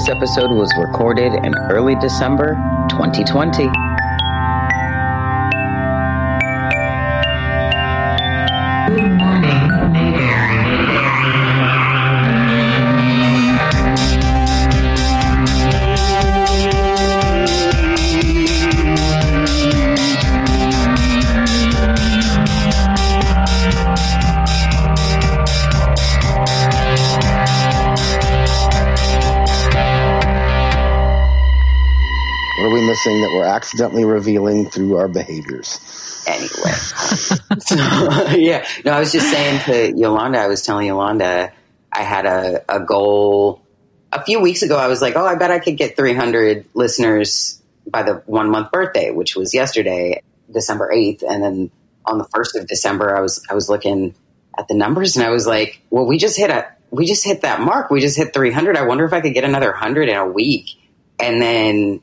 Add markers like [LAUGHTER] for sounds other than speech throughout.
This episode was recorded in early December 2020. What are we missing that we're accidentally revealing through our behaviors? anyway. [LAUGHS] so, [LAUGHS] yeah, no, I was just saying to Yolanda, I was telling Yolanda, I had a, a goal a few weeks ago. I was like, oh, I bet I could get 300 listeners by the one month birthday, which was yesterday, December 8th. And then on the 1st of December, I was, I was looking at the numbers and I was like, well, we just hit a, we just hit that mark. We just hit 300. I wonder if I could get another 100 in a week. And then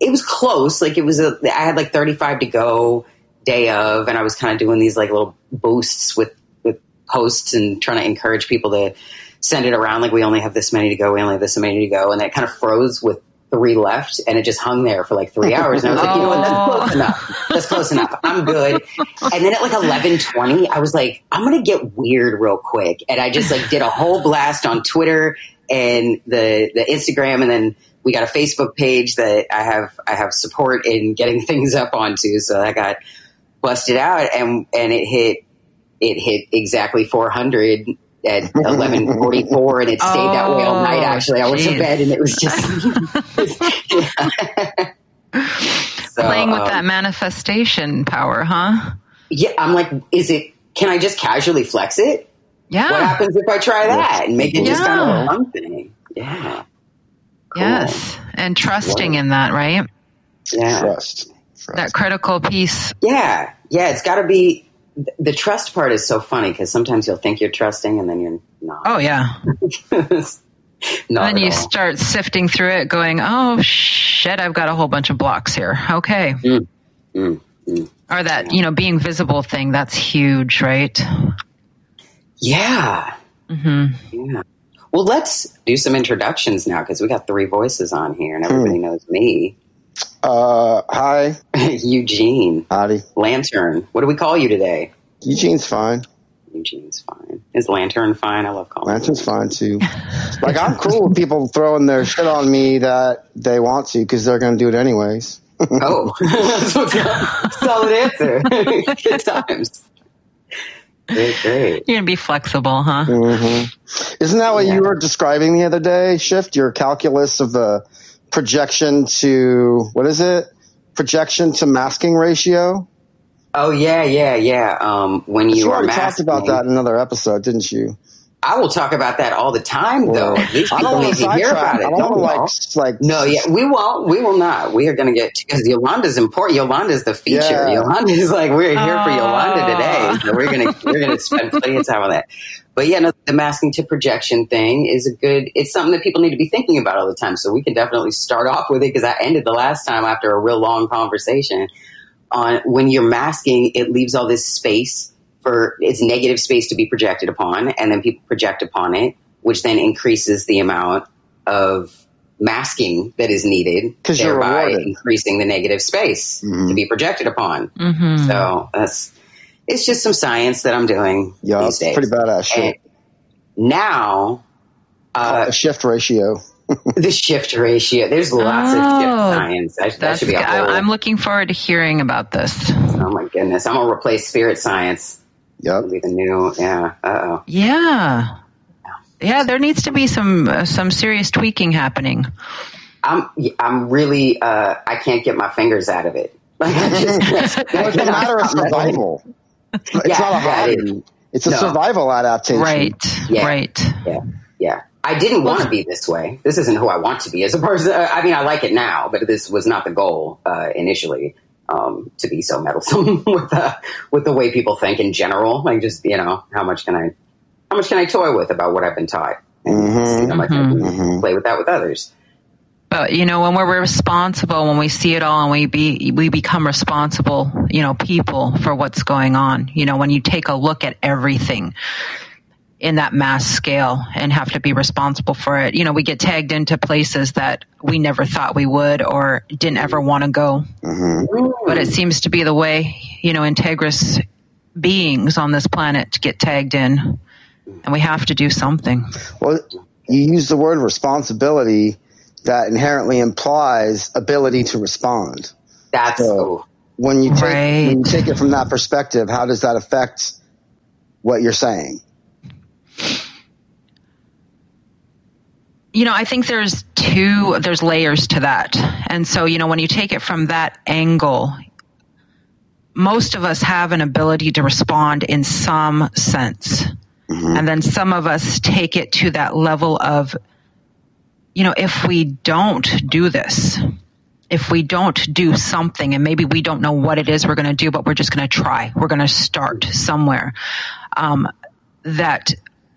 it was close. Like it was a, I had like 35 to go day of, and I was kind of doing these like little boosts with, with posts and trying to encourage people to send it around. Like we only have this many to go. We only have this many to go. And it kind of froze with three left and it just hung there for like three hours. And I was like, you know what? That's oh. close enough. That's close enough. I'm good. And then at like 1120, I was like, I'm going to get weird real quick. And I just like did a whole blast on Twitter and the, the Instagram and then we got a Facebook page that I have I have support in getting [LAUGHS] things up onto. So I got busted out and and it hit it hit exactly 400 at [LAUGHS] 11:44 and it stayed that way all night. Actually, I went to bed and it was just [LAUGHS] So, Playing with um, that manifestation power, huh? Yeah, I'm like, is it? Can I just casually flex it? Yeah. What happens if I try that and make it just kind of a fun thing? Yeah. Cool. Yes. And trusting in that, right? Yeah. Trust. Trust. That critical piece. Yeah, yeah, it's got to be. The trust part is so funny because sometimes you'll think you're trusting and then you're not. Oh, yeah. [LAUGHS] not then you all. start sifting through it, going, oh, shit, I've got a whole bunch of blocks here. Okay. Mm, mm, mm. Or that, you know, being visible thing, that's huge, right? Yeah, hmm yeah. Well, let's do some introductions now because we got three voices on here and everybody knows me, Uh, hi, [LAUGHS] Eugene Adi. Lantern. What do we call you today? Eugene's fine. Eugene's fine. Is Lantern fine? I love calling. him Lantern's fine too. [LAUGHS] Like I'm cool with people throwing their shit on me that they want to because they're going to do it anyways. Oh, [LAUGHS] that's what's up. solid answer. Good times. Great, great. You're going to be flexible, huh? hmm Isn't that what Yeah. you were describing the other day? Shift your calculus of the projection to what is it? Projection to masking ratio. Oh yeah, yeah, yeah. Um, when You you are already talked about that in another episode, didn't you? I will talk about that all the time, though. These I people don't need want to to hear sidetrack. about it. I don't Don't want to y'all? like s- like No, yeah, we won't. We will not. We are going to get to because Yolanda's important. Yolanda's the feature. Yeah. Yolanda is like we're here for Yolanda today, so we're gonna we're gonna spend plenty of time on that. But yeah, no, the masking to projection thing is a good. It's something that people need to be thinking about all the time. So we can definitely start off with it because I ended the last time after a real long conversation on when you're masking, it leaves all this space for it's negative space to be projected upon, and then people project upon it, which then increases the amount of masking that is needed, 'Cause you're thereby increasing the negative space Mhm. to be projected upon. hmm So that's it's just some science that I'm doing yeah, these it's days. pretty badass shit. And now, uh, a shift ratio. [LAUGHS] the shift ratio. There's lots of Oh, shift science. That, that should be a I, whole. I'm looking forward to hearing about this. oh my goodness! I'm gonna replace spirit science. Yep. Be the new. Yeah. Uh oh. Yeah. Yeah, there needs to be some uh, some serious tweaking happening. I'm I'm really uh, I can't get my fingers out of it. Like [LAUGHS] just, Well, it's [LAUGHS] a matter of survival. It's Yeah, not a hobby. It's a No. survival adaptation. Right. Yeah. Right. Yeah, yeah. I didn't want to be this way. This isn't who I want to be as a person. Uh, I mean, I like it now, but this was not the goal uh, initially. Um, to be so meddlesome [LAUGHS] with uh, with the way people think in general, like just you know, how much can I, how much can I toy with about what I've been taught, and Mhm. see how much I can Mhm. play with that with others. But you know, when we're responsible, when we see it all, and we be we become responsible, you know, people for what's going on. You know, when you take a look at everything, in that mass scale and have to be responsible for it. You know, we get tagged into places that we never thought we would or didn't ever want to go. Mm-hmm. But it seems to be the way, you know, integrous beings on this planet get tagged in. And we have to do something. Well, you use the word responsibility that inherently implies ability to respond. That's So when you take Right. when you take it from that perspective, how does that affect what you're saying? You know, I think there's two, there's layers to that. And so, you know, when you take it from that angle, most of us have an ability to respond in some sense. And then some of us take it to that level of, you know, if we don't do this, if we don't do something, and maybe we don't know what it is we're going to do, but we're just going to try, we're going to start somewhere, um, that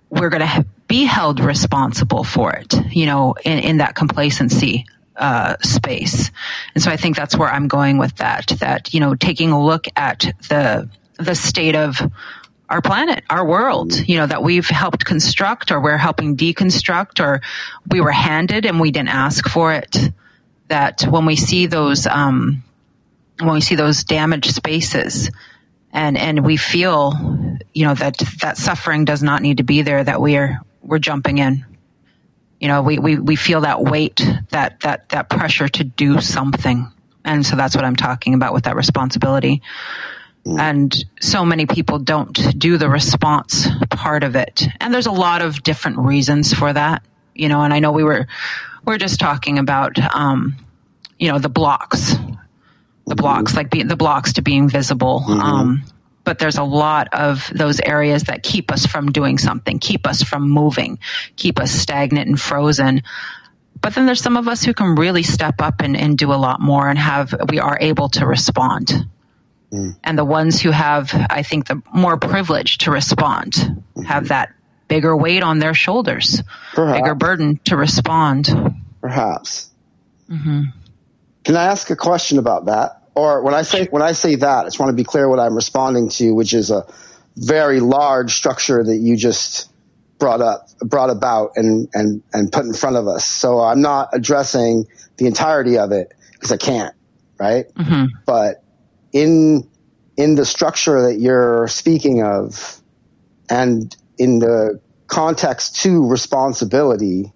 we're going to be held responsible for it, you know, in, in that complacency uh, space. And so I think that's where I'm going with that, that, you know, taking a look at the, the state of our planet, our world, you know, that we've helped construct or we're helping deconstruct or we were handed and we didn't ask for it. That when we see those, um, when we see those damaged spaces and, and we feel, you know, that, that suffering does not need to be there, that we're, we're jumping in. You know, we, we, we feel that weight, that, that, that pressure to do something. And so that's what I'm talking about with that responsibility. And so many people don't do the response part of it. And there's a lot of different reasons for that you know and i know we were we are just talking about um you know the blocks. The blocks like be, the blocks to being visible um but there's a lot of those areas that keep us from doing something keep us from moving keep us stagnant and frozen but then there's some of us who can really step up and, and do a lot more and have we are able to respond mm. and the ones who have i think the more privilege to respond mm-hmm. have that bigger weight on their shoulders Perhaps. bigger burden to respond Perhaps. Mm-hmm. Can I ask a question about that? Or when I say when I say that, I just want to be clear what I'm responding to, which is a very large structure that you just brought up, brought about, and and and put in front of us. So I'm not addressing the entirety of it because I can't, right? Mm-hmm. But in in the structure that you're speaking of, and in the context to responsibility,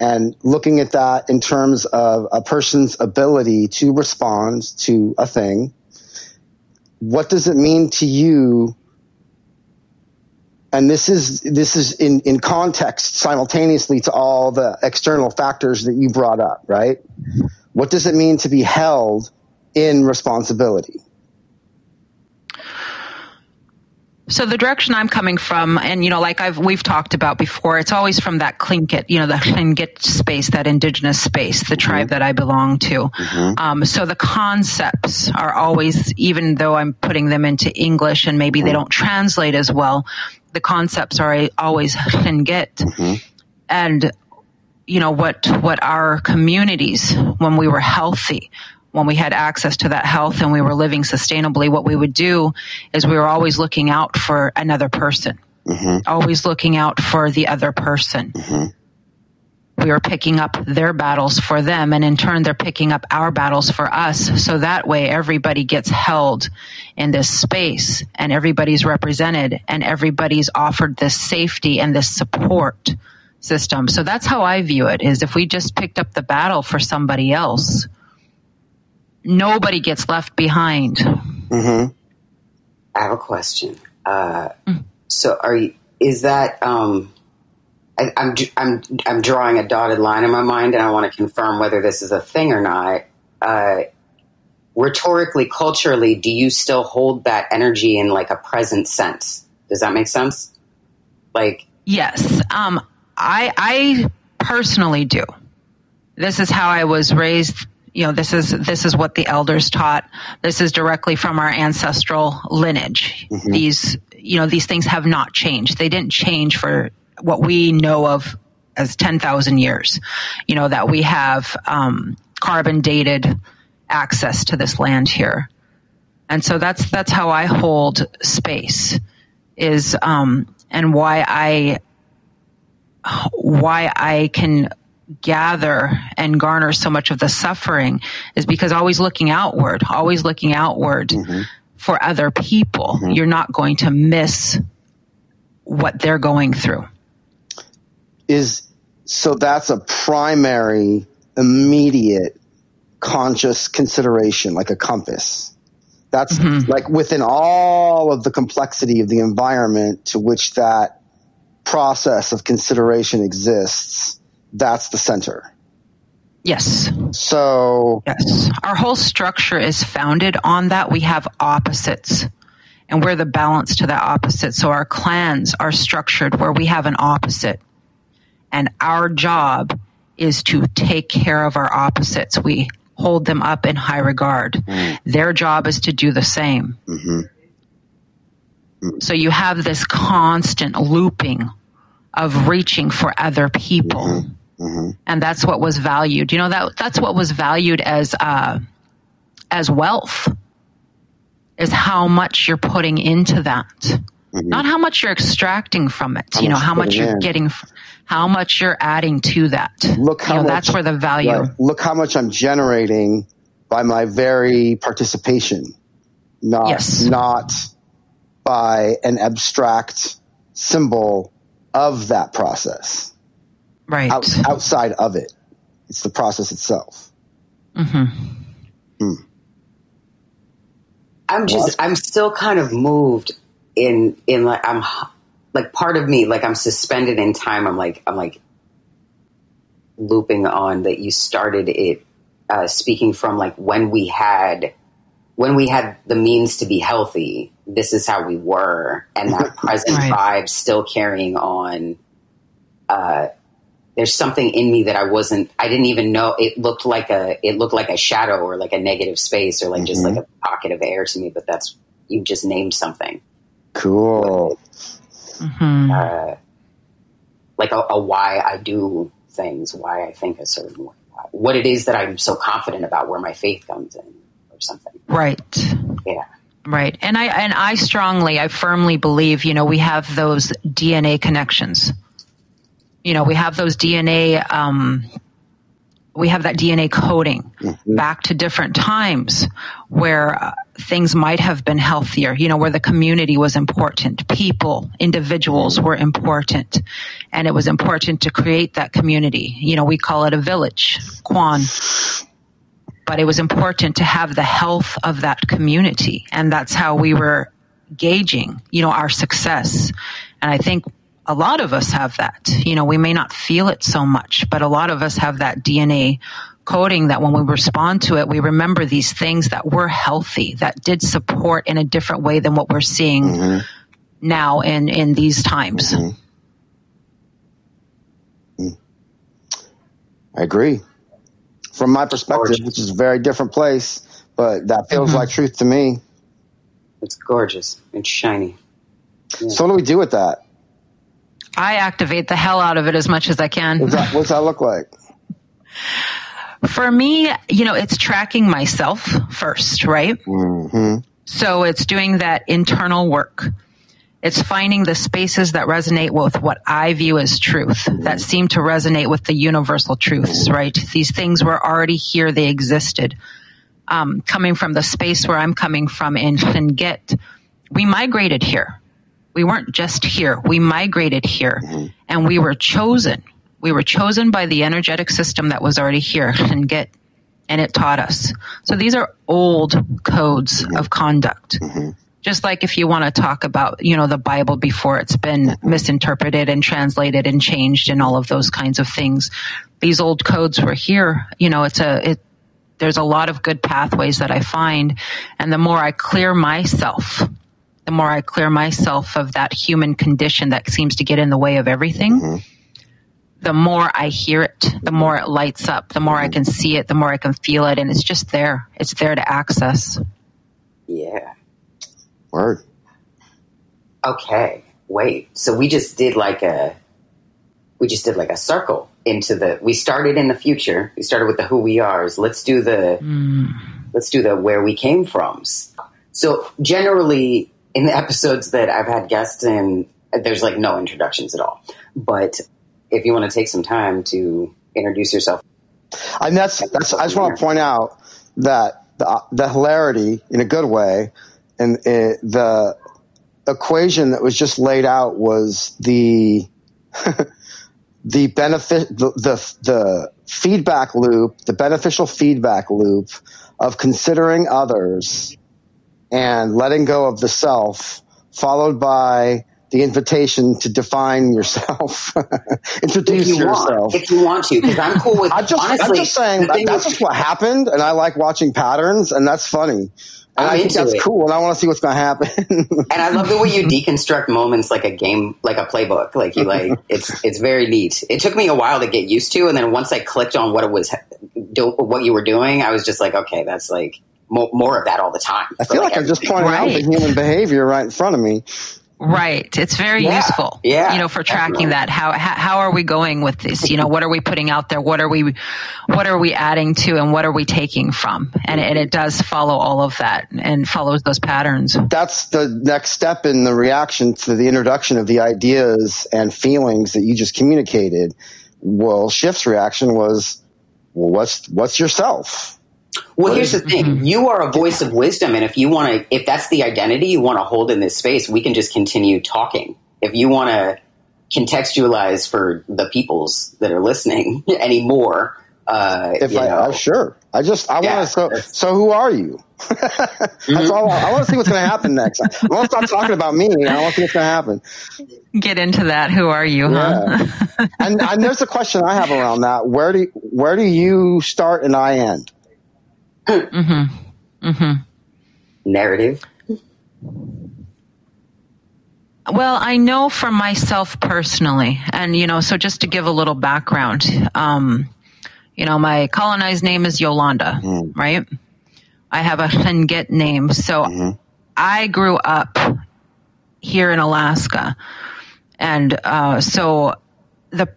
and looking at that in terms of a person's ability to respond to a thing, what does it mean to you? And this is this is in, in context simultaneously to all the external factors that you brought up, right? What does it mean to be held in responsibility? So the direction I'm coming from, and you know, like I've we've talked about before, it's always from that Tlingit, you know, the Tlingit space, that indigenous space, the tribe mm-hmm. that I belong to. Mm-hmm. Um, so the concepts are always, even though I'm putting them into English and maybe they mm-hmm. don't translate as well, the concepts are always Tlingit. And you know what what our communities when we were healthy when we had access to that health and we were living sustainably what we would do is we were always looking out for another person. Mm-hmm. Always looking out for the other person. Mm-hmm. We were picking up their battles for them and in turn they're picking up our battles for us. So that way everybody gets held in this space and everybody's represented and everybody's offered this safety and this support system. So that's how i view it is if we just picked up the battle for somebody else nobody gets left behind Mm-hmm. I have a question. Uh, So, are you? Is that? Um, I, I'm I'm I'm drawing a dotted line in my mind, and I want to confirm whether this is a thing or not. Uh, rhetorically, culturally, do you still hold that energy in like a present sense? Does that make sense? Like, Yes, um, I I personally do. This is how I was raised. You know, this is this is what the elders taught. This is directly from our ancestral lineage. These you know these things have not changed. They didn't change for what we know of as ten thousand years. You know that we have um, carbon dated access to this land here, and so that's that's how I hold space is um, and why I why I can gather and garner so much of the suffering is because always looking outward, always looking outward mm-hmm. for other people, mm-hmm. you're not going to miss what they're going through. Is so that's a primary, immediate, conscious consideration, like a compass. That's mm-hmm. like within all of the complexity of the environment to which that process of consideration exists. That's the center. Yes. So, yes. Our whole structure is founded on that. We have opposites and we're the balance to that opposite. So our clans are structured where we have an opposite and our job is to take care of our opposites. We hold them up in high regard. Mm. Their job is to do the same. Mm-hmm. Mm. So you have this constant looping of reaching for other people. Mm-hmm. And that's what was valued. You know, that, that's what was valued as, uh, as wealth is how much you're putting into that. Mm-hmm. Not how much you're extracting from it, how you know, how much you're in. getting, how much you're adding to that. Look how you know, much, that's where the value. Right. Look how much I'm generating by my very participation, not yes. not by an abstract symbol of that process. Right. Out, outside of it, it's the process itself. Mm-hmm. Hmm. I'm just, I'm still kind of moved in, in like, I'm like part of me, like I'm suspended in time. I'm like, I'm like looping on that you started it, uh, speaking from like when we had, when we had the means to be healthy, this is how we were. And that [LAUGHS] present right. vibe still carrying on. Uh, there's something in me that I wasn't, I didn't even know it looked like a, it looked like a shadow or like a negative space or like mm-hmm. just like mm-hmm. a pocket of air to me, but that's, you just named something. Cool mm-hmm. uh, like a, a, why I do things, why I think a certain way, what it is that I'm so confident about, where my faith comes in, or something. Right. Yeah. Right. And I and I strongly, I firmly believe, you know, we have those DNA connections. You know, we have those DNA um, we have that DNA coding mm-hmm. back to different times where uh, things might have been healthier, you know, where the community was important, people, individuals were important, and it was important to create that community. You know, we call it a village, Kwan. But it was important to have the health of that community, and that's how we were gauging, you know, our success. And I think a lot of us have that. You know, we may not feel it so much, but a lot of us have that DNA coding that when we respond to it, we remember these things that were healthy, that did support in a different way than what we're seeing mm-hmm. now in, in these times. Mm-hmm. Mm. I agree. From my perspective, which is a very different place, but that feels mm-hmm. like truth to me. It's gorgeous It's shiny. Yeah. So what do we do with that? I activate the hell out of it as much as I can. What's that, what's that look like? For me, you know, it's tracking myself first, right? Mm-hmm. So it's doing that internal work. It's finding the spaces that resonate with what I view as truth, mm-hmm. that seem to resonate with the universal truths, right? These things were already here, they existed. Um, coming from the space where I'm coming from in Tlingit, we migrated here. We weren't just here. We migrated here mm-hmm. and we were chosen. We were chosen by the energetic system that was already here and get, and it taught us. So these are old codes mm-hmm. of conduct. Mm-hmm. Just like if you want to talk about, you know, the Bible before it's been mm-hmm. misinterpreted and translated and changed and all of those kinds of things. These old codes were here. You know, it's a, it, there's a lot of good pathways that I find. And the more I clear myself the more I clear myself of that human condition that seems to get in the way of everything, mm-hmm. the more I hear it, the more it lights up, the more mm-hmm. I can see it, the more I can feel it, and it's just there. It's there to access. Yeah. Word. Okay. Wait. So we just did like a we just did like a circle into the we started in the future. We started with the who we are's. Let's do the mm. let's do the where we came from. So generally in the episodes that I've had guests in, there's like no introductions at all. But if you want to take some time to introduce yourself, And that's that's. I just want to point out that the the hilarity in a good way, and it, the equation that was just laid out was the [LAUGHS] the benefit the, the the feedback loop, the beneficial feedback loop of considering others and letting go of the self, followed by the invitation to define yourself, [LAUGHS] introduce if you yourself. want, if you want to, because I'm cool with. [LAUGHS] I'm just, honestly, I'm just saying that that's just what happened, and I like watching patterns, and that's funny. And I'm I think that's it. cool, and I want to see what's going to happen. [LAUGHS] and I love the way you deconstruct moments like a game, like a playbook. Like you like, it's it's very neat. It took me a while to get used to, and then once I clicked on what it was, do, what you were doing, I was just like, okay, that's like more, more of that all the time. I feel like I'm just pointing out the human behavior right in front of me. Right. It's very Yeah. useful. Yeah. You know, for tracking Definitely. that. How, how how are we going with this? You know, what are we putting out there? What are we what are we adding to and what are we taking from? And and it does follow all of that and follows those patterns. That's the next step in the reaction to the introduction of the ideas and feelings that you just communicated. Well, Shift's reaction was, well, what's what's yourself? Well, here's the thing: you are a voice of wisdom, and if you want to, if that's the identity you want to hold in this space, we can just continue talking. If you want to contextualize for the peoples that are listening [LAUGHS] anymore, uh, If you I, know, uh, sure, I just I Yeah. want to. So, so who are you? [LAUGHS] That's all. I, I want to see what's going to happen next. I want to stop talking about me. I want to see what's going to happen. Get into that. Who are you, huh? Yeah. and, and there's a question I have around that. Where do where do you start and I end? Narrative. Well, I know for myself personally, and you know, so just to give a little background, um, you know, my colonized name is Yolanda, right? I have a Tlingit name, so I grew up here in Alaska, and uh, so the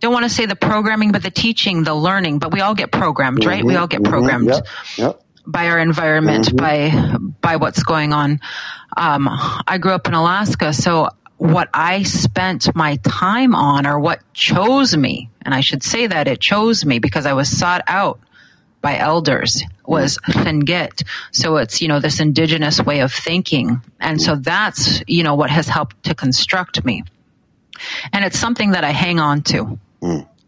don't want to say the programming, but the teaching, the learning, but we all get programmed, right? We mm-hmm. all get mm-hmm. programmed Yep. Yep. by our environment, mm-hmm. by by what's going on. Um, I grew up in Alaska, so what I spent my time on, or what chose me, and I should say that it chose me because I was sought out by elders, was Tlingit. So it's you know this indigenous way of thinking, and so that's you know what has helped to construct me, and it's something that I hang on to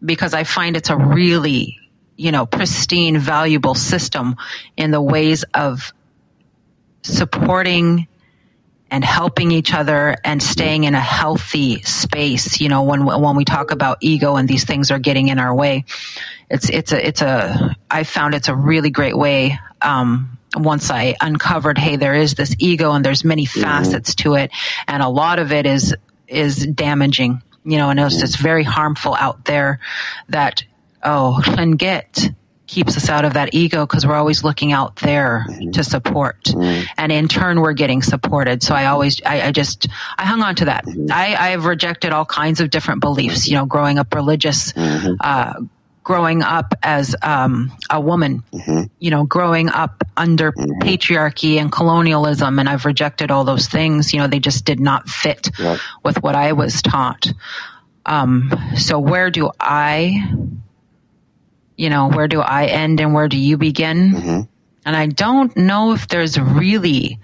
because I find it's a really, you know, pristine, valuable system in the ways of supporting and helping each other and staying in a healthy space. You know, when when we talk about ego and these things are getting in our way, it's it's a it's a I found it's a really great way. Um, once I uncovered, hey, there is this ego and there's many facets to it, and a lot of it is is damaging. You know, and it's just very harmful out there. That oh, Tlingit keeps us out of that ego because we're always looking out there mm-hmm. to support. Mm-hmm. And in turn we're getting supported. So i always i, I just i hung on to that. Mm-hmm. I, i've rejected all kinds of different beliefs you know growing up religious uh, growing up as um, a woman you know growing up under patriarchy and colonialism and i've rejected all those things you know they just did not fit with what i was taught. Um, so where do i you know, where do I end and where do you begin? And I don't know if there's really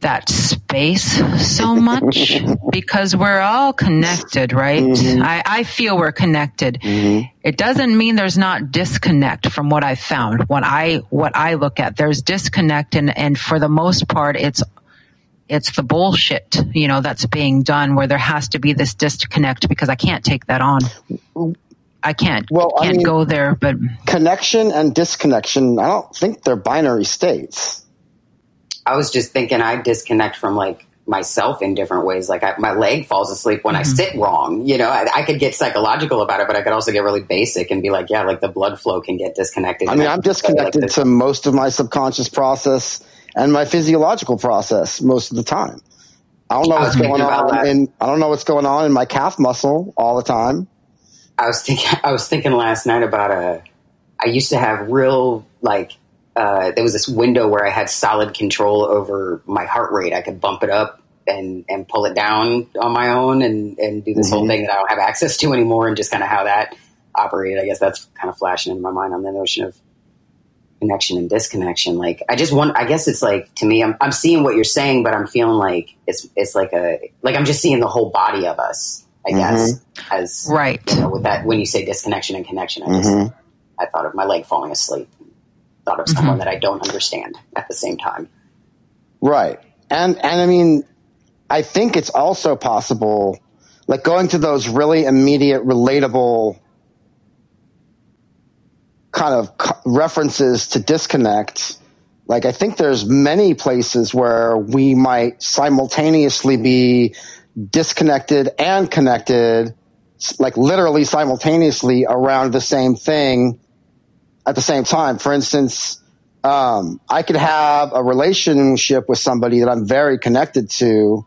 that space so much [LAUGHS] because we're all connected, right? Mm-hmm. I, I feel we're connected. Mm-hmm. It doesn't mean there's not disconnect from what I found. What I what I look at, there's disconnect and, and for the most part it's it's the bullshit, you know, that's being done where there has to be this disconnect because I can't take that on. I can't Well, can't mean- go there, but Connection and disconnection. I don't think they're binary states. I was just thinking I disconnect from like myself in different ways. Like I, my leg falls asleep when I mm-hmm. sit wrong. You know, I, I could get psychological about it, but I could also get really basic and be like, yeah, like the blood flow can get disconnected. I mean, I'm disconnected Like, to most of my subconscious process and my physiological process most of the time. I don't know I what's going on in I don't know what's going on in my calf muscle all the time. I was thinking, [LAUGHS] I was thinking last night about a. I used to have real like. Uh, there was this window where I had solid control over my heart rate. I could bump it up and and pull it down on my own and and do this mm-hmm. whole thing that I don't have access to anymore, and just kind of how that operated. I guess that's kind of flashing in my mind on the notion of connection and disconnection. Like I just want, I guess it's like to me, I'm I'm seeing what you're saying, but I'm feeling like it's it's like a like I'm just seeing the whole body of us. I mm-hmm. guess as right you know, with that when you say disconnection and connection, I just mm-hmm. I thought of my leg falling asleep. Thought of someone mm-hmm. that I don't understand at the same time. Right, and and I mean, I think it's also possible, like going to those really immediate, relatable kind of references to disconnect. Like I think there's many places where we might simultaneously be disconnected and connected, like literally simultaneously around the same thing at the same time. For instance, um, I could have a relationship with somebody that I'm very connected to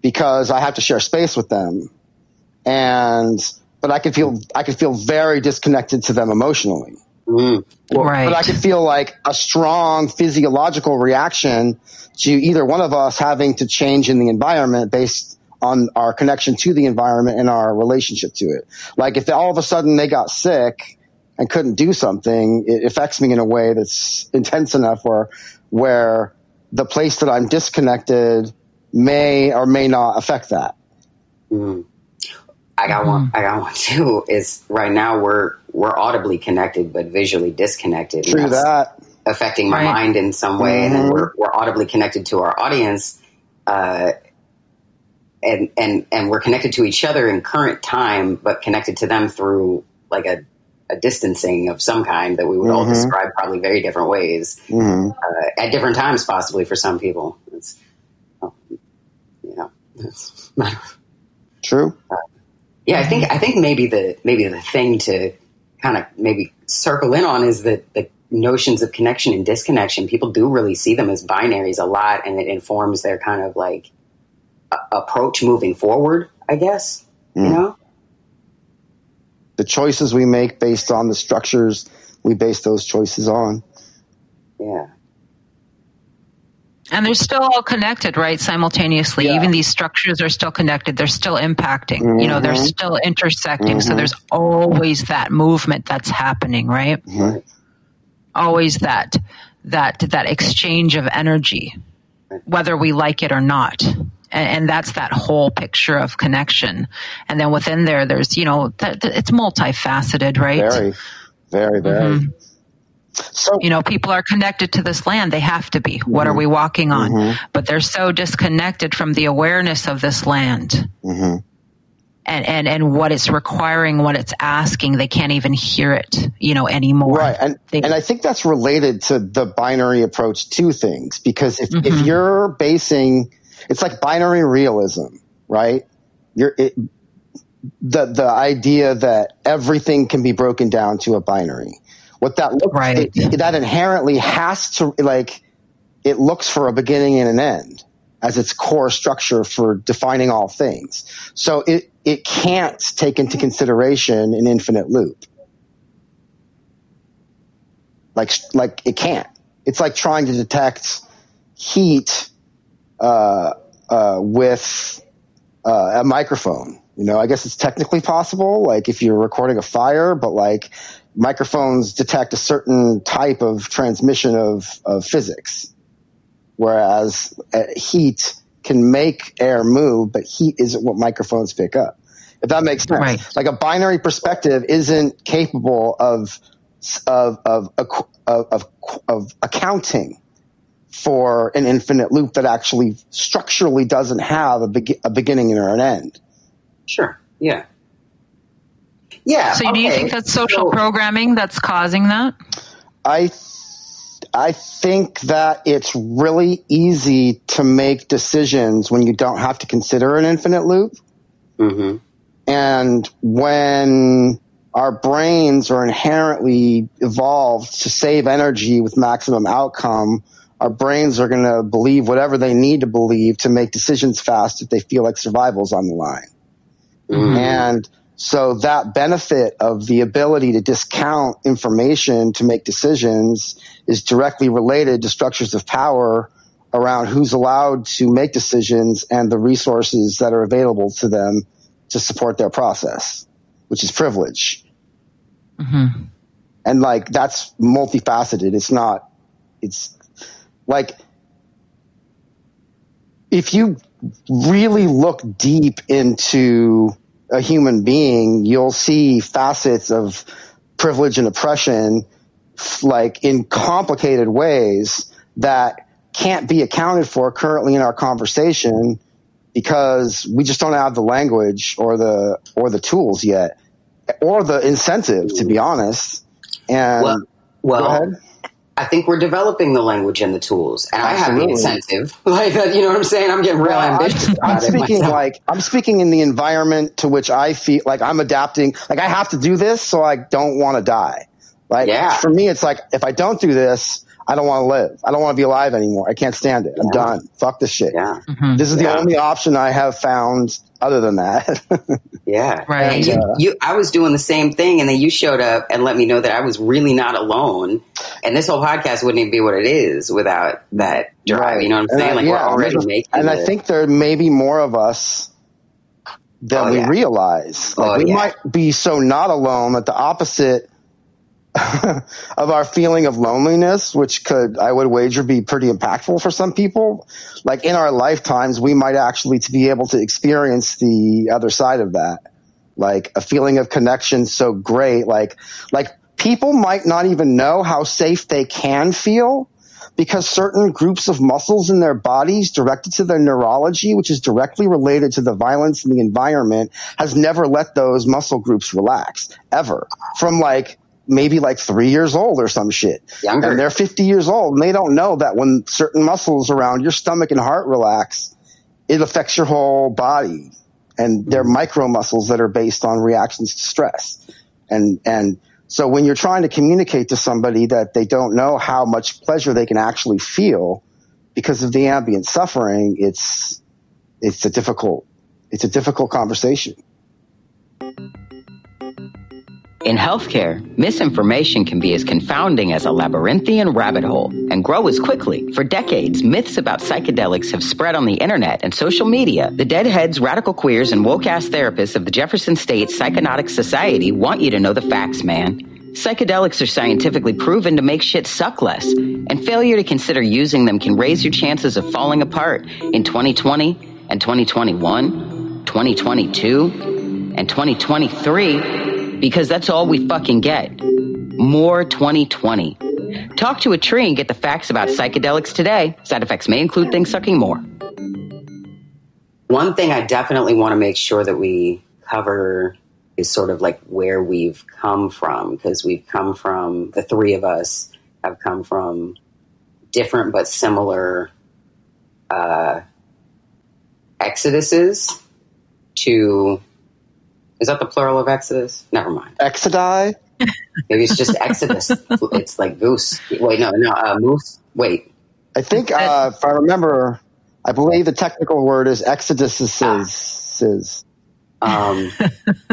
because I have to share space with them, and but I could feel I could feel very disconnected to them emotionally. Mm. Right. But I could feel like a strong physiological reaction to either one of us having to change in the environment based on our connection to the environment and our relationship to it. Like if all of a sudden they got sick and couldn't do something, it affects me in a way that's intense enough or where the place that I'm disconnected may or may not affect that. Mm. I got mm-hmm. one. I got one [LAUGHS] too. Is right now we're we're audibly connected but visually disconnected. True that. Affecting my right. mind in some way, mm-hmm. and then mm-hmm. we're we're audibly connected to our audience, uh, and and and we're connected to each other in current time, but connected to them through like a a distancing of some kind that we would mm-hmm. all describe probably very different ways mm-hmm. uh, at different times, possibly for some people. It's, well, you know, it's true. Uh, yeah, I think I think maybe the maybe the thing to kind of maybe circle in on is that the notions of connection and disconnection. People do really see them as binaries a lot, and it informs their kind of like a- approach moving forward. I guess mm. you know the choices we make based on the structures we base those choices on. Yeah. And they're still all connected, right? Simultaneously. Yeah. Even these structures are still connected. They're still impacting. Mm-hmm. You know, they're mm-hmm. still intersecting. Mm-hmm. So there's always that movement that's happening, right? Mm-hmm. Always that that that exchange of energy, whether we like it or not. And, and that's that whole picture of connection. And then within there, there's, you know, th- th- it's multifaceted, right? Very, very, very. Mm-hmm. So, you know, people are connected to this land. They have to be. Mm-hmm. What are mm-hmm. we walking on? Mm-hmm. But they're so disconnected from the awareness of this land. Mm-hmm. And, and, and what it's requiring, what it's asking, they can't even hear it, you know, anymore. Right. And, they, and I think that's related to the binary approach to things because if, if mm-hmm. you're basing, it's like binary realism, right? You're, it, the, the idea that everything can be broken down to a binary what that looks right. It, that inherently has to like it looks for a beginning and an end as its core structure for defining all things. So it it can't take into consideration an infinite loop. Like like it can't. It's like trying to detect heat uh, uh, with uh, a microphone. You know, I guess it's technically possible, like if you're recording a fire, but like microphones detect a certain type of transmission of, of physics, whereas uh, heat can make air move, but heat isn't what microphones pick up. If that makes sense, right. like a binary perspective isn't capable of of of of, of, of accounting for an infinite loop that actually structurally doesn't have a, be- a beginning or an end. Sure. Yeah. Yeah. So okay. do you think that's social so, programming that's causing that? I I think that it's really easy to make decisions when you don't have to consider an infinite loop. Mm-hmm. And when our brains are inherently evolved to save energy with maximum outcome, our brains are going to believe whatever they need to believe to make decisions fast if they feel like survival's on the line. Mm-hmm. And so that benefit of the ability to discount information to make decisions is directly related to structures of power around who's allowed to make decisions and the resources that are available to them to support their process, which is privilege. Mm-hmm. And like that's multifaceted. It's not, it's like if you really look deep into a human being, you'll see facets of privilege and oppression like in complicated ways that can't be accounted for currently in our conversation because we just don't have the language or the or the tools yet or the incentive to be honest. And well, well I think we're developing the language and the tools, and Absolutely. I have the incentive. [LAUGHS] Like, you know what I'm saying? I'm getting real well, ambitious. I'm, I'm speaking like I'm speaking in the environment to which I feel like I'm adapting. Like I have to do this, so I don't want to die. Like yeah. for me, it's like if I don't do this, I don't want to live. I don't want to be alive anymore. I can't stand it. I'm yeah. done. Fuck this shit. Yeah. Mm-hmm. This is the yeah. only option I have found other than that. [LAUGHS] yeah. Right. And you, you, I was doing the same thing and then you showed up and let me know that I was really not alone. And this whole podcast wouldn't even be what it is without that drive. Right. You know what I'm saying? like yeah, we're already making And I think there may be more of us than oh, we realize. Like oh, we might be so not alone that the opposite [LAUGHS] of our feeling of loneliness, which could, I would wager, be pretty impactful for some people. Like in our lifetimes, we might actually to be able to experience the other side of that. Like a feeling of connection so great. Like, like people might not even know how safe they can feel because certain groups of muscles in their bodies directed to their neurology, which is directly related to the violence in the environment, has never let those muscle groups relax ever. From like maybe like three years old or some shit. Younger. And they're 50 years old and they don't know that when certain muscles around your stomach and heart relax, it affects your whole body. And they're mm-hmm. micro muscles that are based on reactions to stress. And, and so when you're trying to communicate to somebody that they don't know how much pleasure they can actually feel because of the ambient suffering, it's, it's a difficult, it's a difficult conversation. In healthcare, misinformation can be as confounding as a labyrinthian rabbit hole and grow as quickly. For decades, myths about psychedelics have spread on the internet and social media. The deadheads, radical queers, and woke ass therapists of the Jefferson State Psychonautic Society want you to know the facts, man. Psychedelics are scientifically proven to make shit suck less, and failure to consider using them can raise your chances of falling apart in 2020 and 2021, 2022, and 2023 because that's all we fucking get. More 2020. Talk to a tree and get the facts about psychedelics today. Side effects may include things sucking more. One thing I definitely want to make sure that we cover is sort of like where we've come from, because we've come from, the three of us have come from different but similar uh, exoduses to is that the plural of Exodus? Never mind. Exodi? Maybe it's just Exodus. [LAUGHS] it's like goose. Wait, no, no, uh, moose. Wait. I think uh, if I remember, I believe the technical word is Exodus. Is um,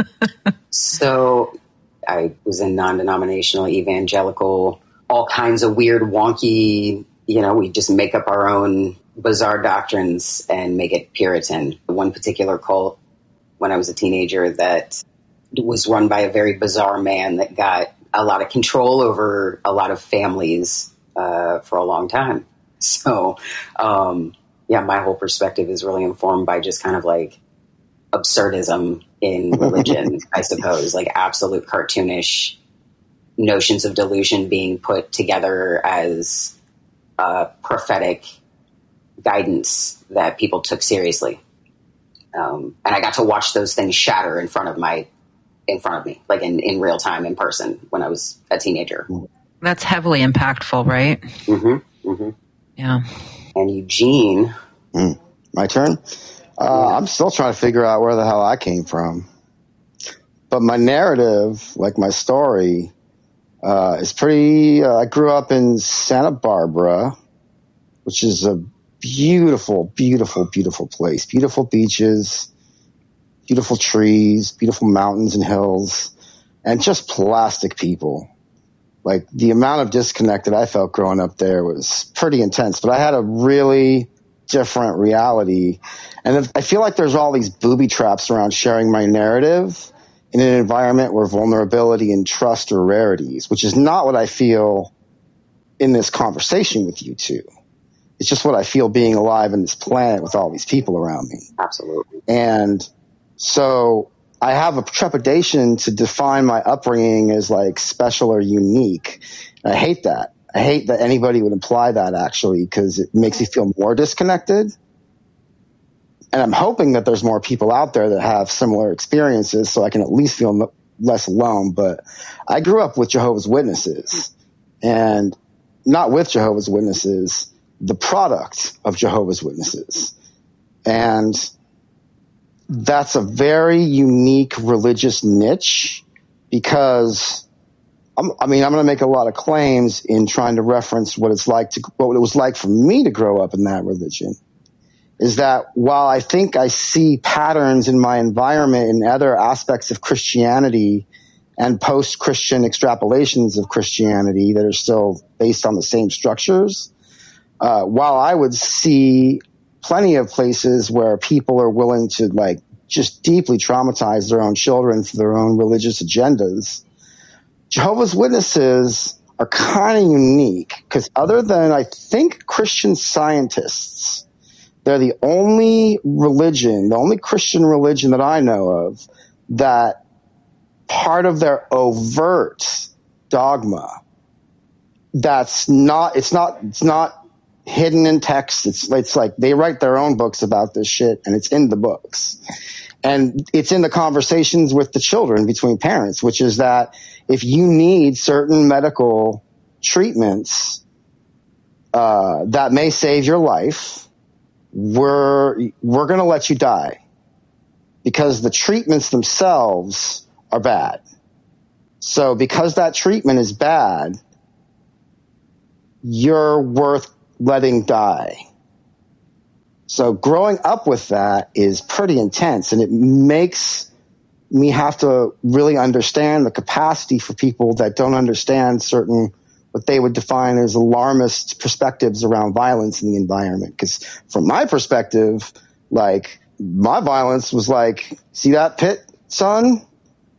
[LAUGHS] so I was in non-denominational evangelical, all kinds of weird, wonky. You know, we just make up our own bizarre doctrines and make it Puritan. One particular cult when I was a teenager that was run by a very bizarre man that got a lot of control over a lot of families uh, for a long time. [LAUGHS] So, um, yeah, my whole perspective is really informed by just kind of like absurdism in [LAUGHS] religion, I suppose, like absolute cartoonish notions of delusion being put together as uh, prophetic guidance that people took seriously. Um, and I got to watch those things shatter in front of my, in front of me, like in, in real time in person when I was a teenager. That's heavily impactful, right? Mm-hmm. Mm-hmm. Yeah. And Eugene. Mm. My turn? Uh, yeah. I'm still trying to figure out where the hell I came from. But my narrative, like my story, uh, is pretty. Uh, I grew up in Santa Barbara, which is a beautiful, beautiful, beautiful place. Beautiful beaches, beautiful trees, beautiful mountains and hills, and just plastic people. like the amount of disconnect that I felt growing up there was pretty intense. But I had a really different reality, and I feel like there's all these booby traps around sharing my narrative in an environment where vulnerability and trust are rarities, which is not what I feel in this conversation with you two. It's just what I feel being alive in this planet with all these people around me. Absolutely. And so I have a trepidation to define my upbringing as like special or unique. I hate that. I hate that anybody would imply that actually because it makes me feel more disconnected. And I'm hoping that there's more people out there that have similar experiences so I can at least feel less alone. But I grew up with Jehovah's Witnesses and not with Jehovah's Witnesses, the product of Jehovah's Witnesses. And that's a very unique religious niche because I'm, i mean, I'm going to make a lot of claims in trying to reference what it's like to, what it was like for me to grow up in that religion. Is that while I think I see patterns in my environment in other aspects of Christianity and post Christian extrapolations of Christianity that are still based on the same structures, uh, while I would see plenty of places where people are willing to like just deeply traumatize their own children for their own religious agendas, Jehovah's Witnesses are kind of unique because other than I think Christian scientists, they're the only religion, the only Christian religion that I know of that part of their overt dogma that's not it's not it's not hidden in text it's it's like they write their own books about this shit and it's in the books and it's in the conversations with the children between parents which is that if you need certain medical treatments uh, that may save your life, we're we're going to let you die because the treatments themselves are bad. So because that treatment is bad, you're worth letting die. So growing up with that is pretty intense and it makes me have to really understand the capacity for people that don't understand certain what they would define as alarmist perspectives around violence in the environment. Because from my perspective, like my violence was like, see that pit, son?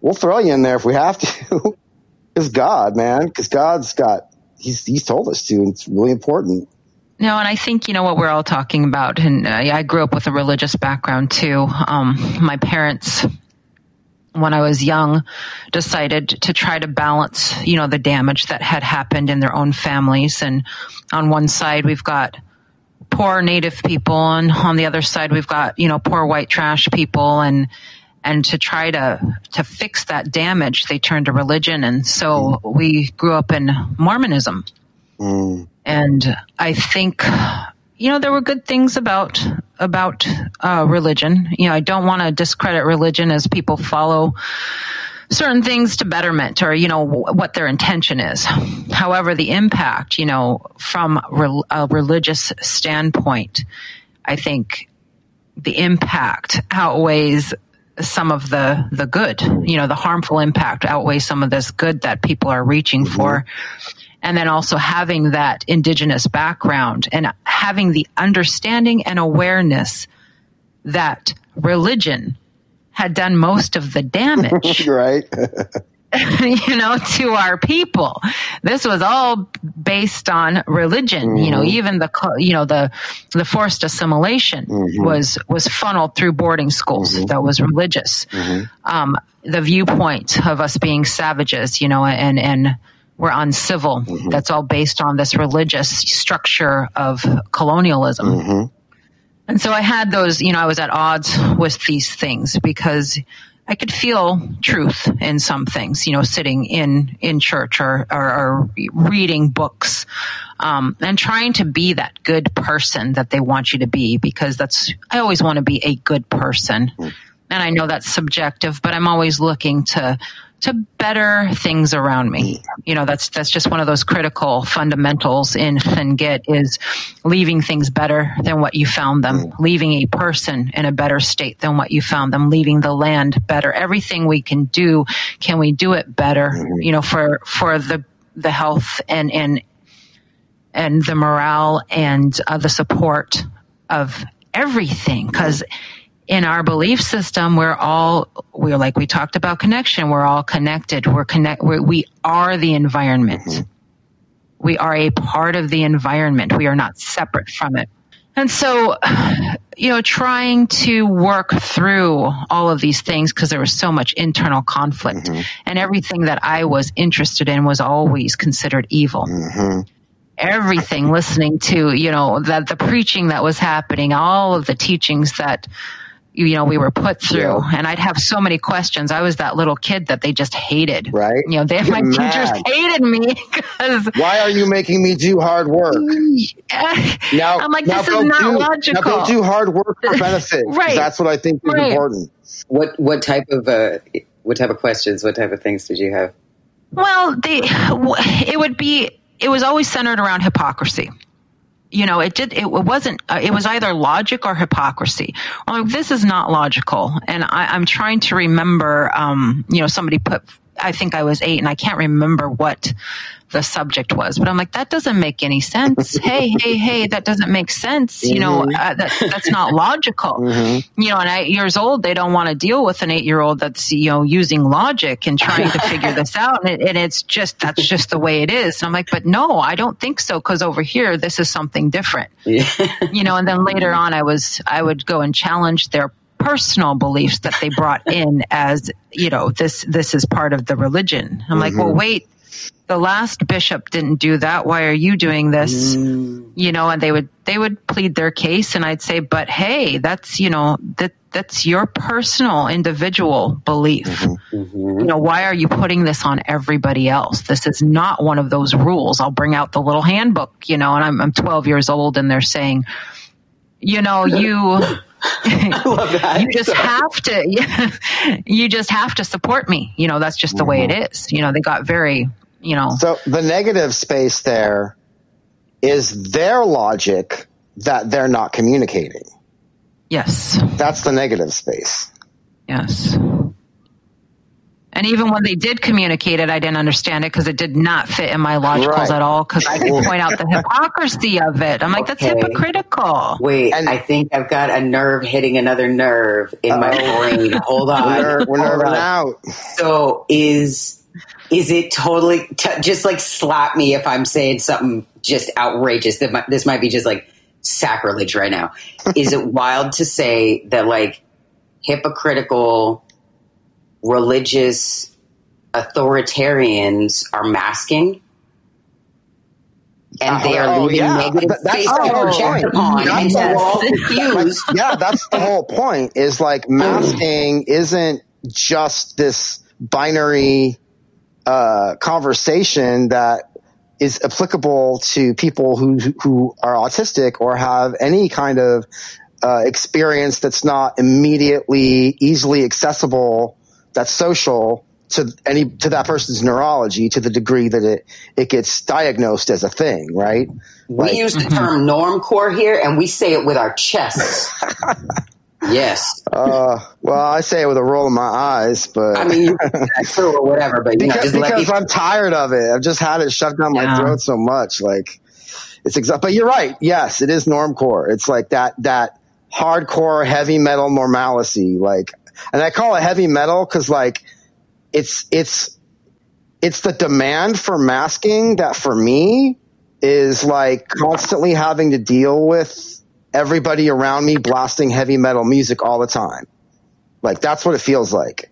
We'll throw you in there if we have to. [LAUGHS] It's God, man. Because God's got he's he's told us to, and it's really important. No, and I think you know what we're all talking about. And uh, I grew up with a religious background too. Um, my parents when I was young, decided to try to balance, you know, the damage that had happened in their own families. And on one side, we've got poor native people, and on the other side, we've got, you know, poor white trash people. And, and to try to, to fix that damage, they turned to religion. And so we grew up in Mormonism. Mm. And I think you know, there were good things about about uh, religion. You know, I don't want to discredit religion as people follow certain things to betterment or you know what their intention is however the impact you know from a religious standpoint i think the impact outweighs some of the the good you know the harmful impact outweighs some of this good that people are reaching mm-hmm. And then also having that indigenous background and having the understanding and awareness that religion had done most of the damage. [LAUGHS] right. [LAUGHS] you know, to our people. This was all based on religion. Mm-hmm. You know, mm-hmm. even the you know the the forced assimilation mm-hmm. was was funneled through boarding schools. Mm-hmm. That was religious. Mm-hmm. Um, the viewpoint of us being savages, you know, and and we're uncivil. Mm-hmm. That's all based on this religious structure of colonialism. Mm-hmm. And so I had those, you know, I was at odds with these things because I could feel truth in some things, you know, sitting in, in church or, or, or reading books, um, and trying to be that good person that they want you to be because that's, I always want to be a good person. Mm-hmm. And I know that's subjective, but I'm always looking to, to better things around me. You know, that's that's just one of those critical fundamentals in Git is leaving things better than what you found them, leaving a person in a better state than what you found them, leaving the land better. Everything we can do, can we do it better? You know, for for the the health and and and the morale and uh, the support of everything because in our belief system we're all we're like we talked about connection we're all connected. We're connect we're, we are the environment. Mm-hmm. We are a part of the environment. We are not separate from it. And so you know trying to work through all of these things because there was so much internal conflict mm-hmm. and everything that i was interested in was always considered evil. Mm-hmm. Everything listening to you know that the preaching that was happening all of the teachings that you know we were put [LAUGHS] through Yeah. and i'd have so many questions i was that little kid that they just hated Right. you know they, Get my teachers hated me [LAUGHS] because Why are you making me do hard work? [LAUGHS] Now, i'm like now this is not do, logical Now go do hard work for benefit. 'cause Right. That's what I think is Right. important. What what type of uh, what type of questions? What type of things did you have? Well, they it would be it was always centered around hypocrisy. You know, it did. It wasn't. Uh, it was either logic or hypocrisy. I'm like, this is not logical, and I, I'm trying to remember. Um, you know, somebody put. I think I was eight, and I can't remember what the subject was, but I'm like, that doesn't make any sense. [LAUGHS] hey, hey, hey, that doesn't make sense. You know, mm-hmm. uh, that that's not [LAUGHS] logical. Mm-hmm. You know, and at eight years old, they don't want to deal with an eight year old that's you know using logic and trying to figure this out, and, it, and it's just that's just the way it is. And I'm like, but no, I don't think so, because over here, this is something different Yeah. you know and then later mm-hmm. on i was i would go and challenge their personal beliefs that they brought in as you know this this is part of the religion. I'm like well mm-hmm. wait the last bishop didn't do that. Why are you doing this? Mm. You know and they would they would plead their case and i'd say but hey that's you know that that's your personal individual belief. Mm-hmm. You know why are you putting this on everybody else? This is not one of those rules. I'll bring out the little handbook you know and i'm, I'm 12 years old and they're saying you know you [LAUGHS] [LAUGHS] you just [LAUGHS] have to you just have to support me. You know that's just the way it mm-hmm. is. You know they got very you know. So the negative space there is their logic that they're not communicating. yes. That's the negative space. yes and even when they did communicate it, I didn't understand it because it did not fit in my logicals Right. at all. Because I could point out the hypocrisy of it. I'm like, that's hypocritical. Wait, And- I think I've got a nerve hitting another nerve in my brain. Hold on. We're, we're Hold nerving on. out. So is is it totally t- just like slap me if I'm saying something just outrageous? That might, this might be just like sacrilege right now. is it [LAUGHS] wild to say that like hypocritical religious authoritarians are masking? And they are Oh, leaving yeah. negative That- that's space the to whole project point. upon, That's and so we're all confused. yeah, that's the whole point. Is like masking isn't just this binary uh, conversation that is applicable to people who who are autistic or have any kind of uh, experience that's not immediately easily accessible. That's social to any to that person's neurology to the degree that it it gets diagnosed as a thing, right? We Like- use the term normcore here, and we say it with our chests. [LAUGHS] yes, Uh, well, I say it with a roll of my eyes, but I mean you can say that too or whatever, but you know, because, just let because people. I'm tired of it. I've just had it shoved down my Yeah. throat so much. Like it's exact. But you're right. Yes, it is normcore. It's like that that hardcore heavy metal normalcy. Like, and I call it heavy metal because like it's it's it's the demand for masking that for me is like constantly having to deal with everybody around me blasting heavy metal music all the time. Like that's what it feels like.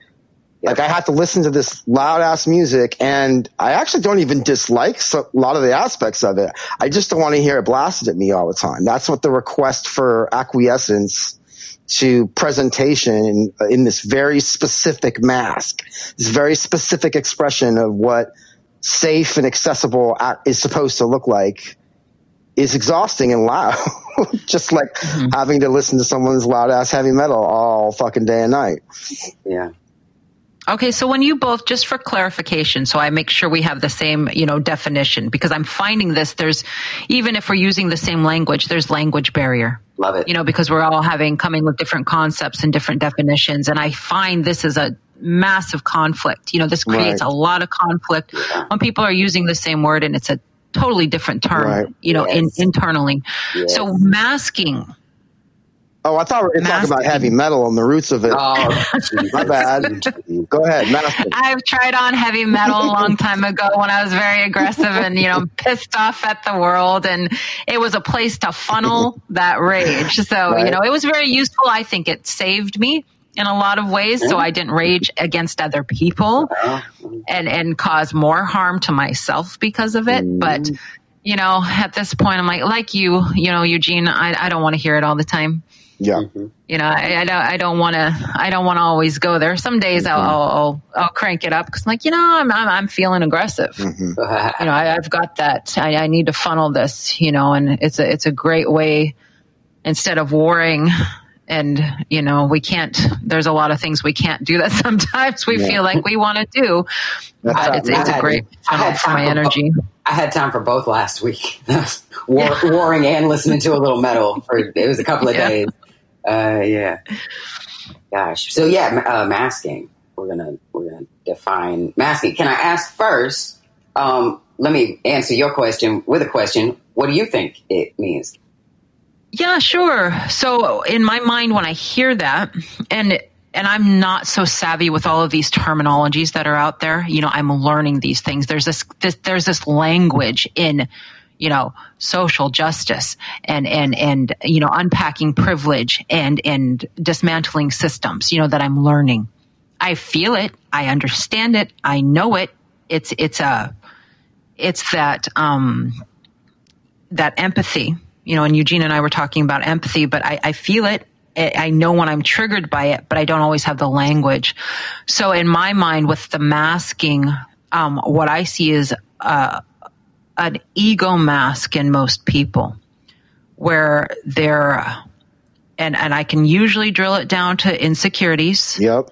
Like I have to listen to this loud ass music and I actually don't even dislike so, a lot of the aspects of it. I just don't want to hear it blasted at me all the time. That's what the request for acquiescence to presentation in, in this very specific mask, this very specific expression of what safe and accessible is supposed to look like is exhausting and loud. [LAUGHS] just like mm-hmm. having to listen to someone's loud ass heavy metal all fucking day and night. yeah, Okay, so when you both, just for clarification, so I make sure we have the same, you know, definition, because I'm finding this, there's, even if we're using the same language, there's language barrier. love it. you know, because we're all having coming with different concepts and different definitions. And I find this is a massive conflict. You know, this creates Right. a lot of conflict when people are using the same word and it's a totally different term, Right. you know, in, internally. Yes. So masking, Oh, I thought we were going to talk about heavy metal and the roots of it. Oh, [LAUGHS] My bad. Go ahead, Madison. I've tried on heavy metal a long time ago when I was very aggressive and, you know, pissed off at the world. And it was a place to funnel that rage. So, Right. you know, it was very useful. I think it saved me in a lot of ways. So I didn't rage against other people Oh, and, and cause more harm to myself because of it. Mm. But, you know, at this point, I'm like, like you, you know, Eugene, I, I don't want to hear it all the time Yeah. Mm-hmm. you know, I, I don't, I don't want to, I don't want to always go there. Some days I'll, mm-hmm. I'll, I'll, I'll crank it up because I'm like, you know, I'm, I'm, I'm feeling aggressive. Mm-hmm. [LAUGHS] You know, I, I've got that. I, I need to funnel this, you know, and it's a, it's a great way instead of warring. And, you know, we can't, there's a lot of things we can't do that [LAUGHS] sometimes we Yeah. feel like we want to do. That's But it's, it's I a had- great I funnel for my time for- energy. I had time for both last week. [LAUGHS] War, warring and listening to a little metal for it was a couple of Yeah. days. Uh, yeah. Gosh. So yeah, uh, masking. We're gonna we're gonna define masking. Can I ask first? Um, let me answer your question with a question. What do you think it means? Yeah, sure. So in my mind, when I hear that, and and I'm not so savvy with all of these terminologies that are out there, you know, I'm learning these things. There's this, this there's this language in, you know, social justice and and and you know, unpacking privilege and and dismantling systems, you know, that I'm learning. I feel it, I understand it, I know it. It's it's a it's that um that empathy, you know, and Eugene and I were talking about empathy, but I, I feel it. I know when I'm triggered by it, but I don't always have the language. So in my mind, with the masking, um, what I see is uh, an ego mask in most people, where they're, and and I can usually drill it down to insecurities Yep.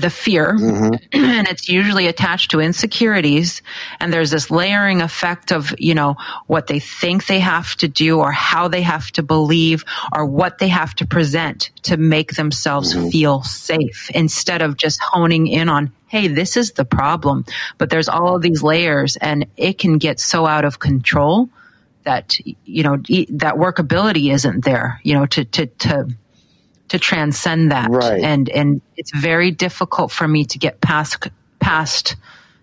The fear. Mm-hmm. [CLEARS THROAT] And it's usually attached to insecurities. And there's this layering effect of you know what they think they have to do or how they have to believe or what they have to present to make themselves mm-hmm. feel safe instead of just honing in on hey this is the problem. But there's all of these layers and it can get so out of control that you know that workability isn't there you know to to to to transcend that Right. and and it's very difficult for me to get past past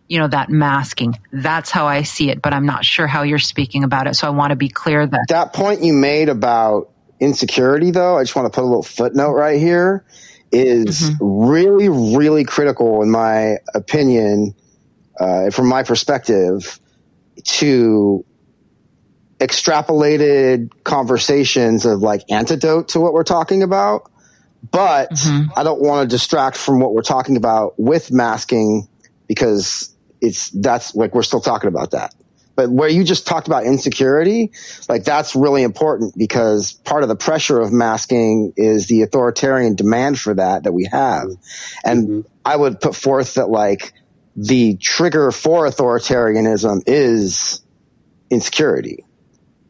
you know that masking that's how i see it but i'm not sure how you're speaking about it so i want to be clear that That point you made about insecurity, though, I just want to put a little footnote right here, is really, really critical, in my opinion, uh, from my perspective, to extrapolated conversations of like antidote to what we're talking about. But mm-hmm. I don't want to distract from what we're talking about with masking because it's that's like we're still talking about that. But where you just talked about insecurity, like that's really important because part of the pressure of masking is the authoritarian demand for that that we have. Mm-hmm. And I would put forth that like the trigger for authoritarianism is insecurity.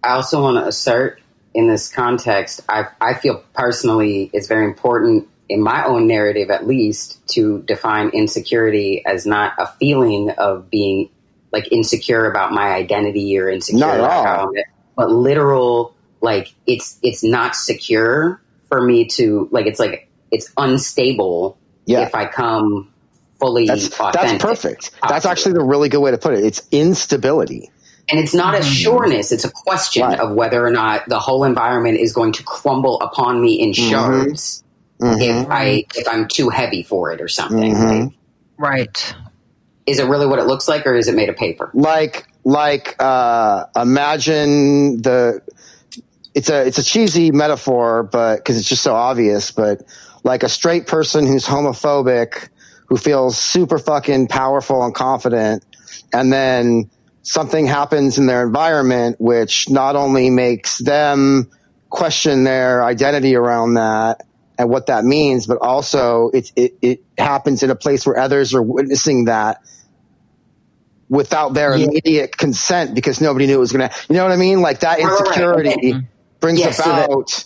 I also want to assert in this context, I, I feel personally it's very important in my own narrative, at least, to define insecurity as not a feeling of being like insecure about my identity or insecure about how I'm, but literal, like it's it's not secure for me to like it's like it's unstable Yeah. if I come fully That's, that's perfect. That's actually the really good way to put it. It's instability. And it's not a sureness, it's a question Right. of whether or not the whole environment is going to crumble upon me in shards if I if I'm too heavy for it or something. Mhm. Like, right is it really what it looks like or is it made of paper? like like uh imagine the it's a it's a cheesy metaphor but because it's just so obvious but like a straight person who's homophobic who feels super fucking powerful and confident and then something happens in their environment which not only makes them question their identity around that and what that means but also it it, it happens in a place where others are witnessing that without their Yeah. immediate consent because nobody knew it was going to, you know what I mean? Like that Right, right, right. insecurity mm-hmm. brings Yeah, so that- about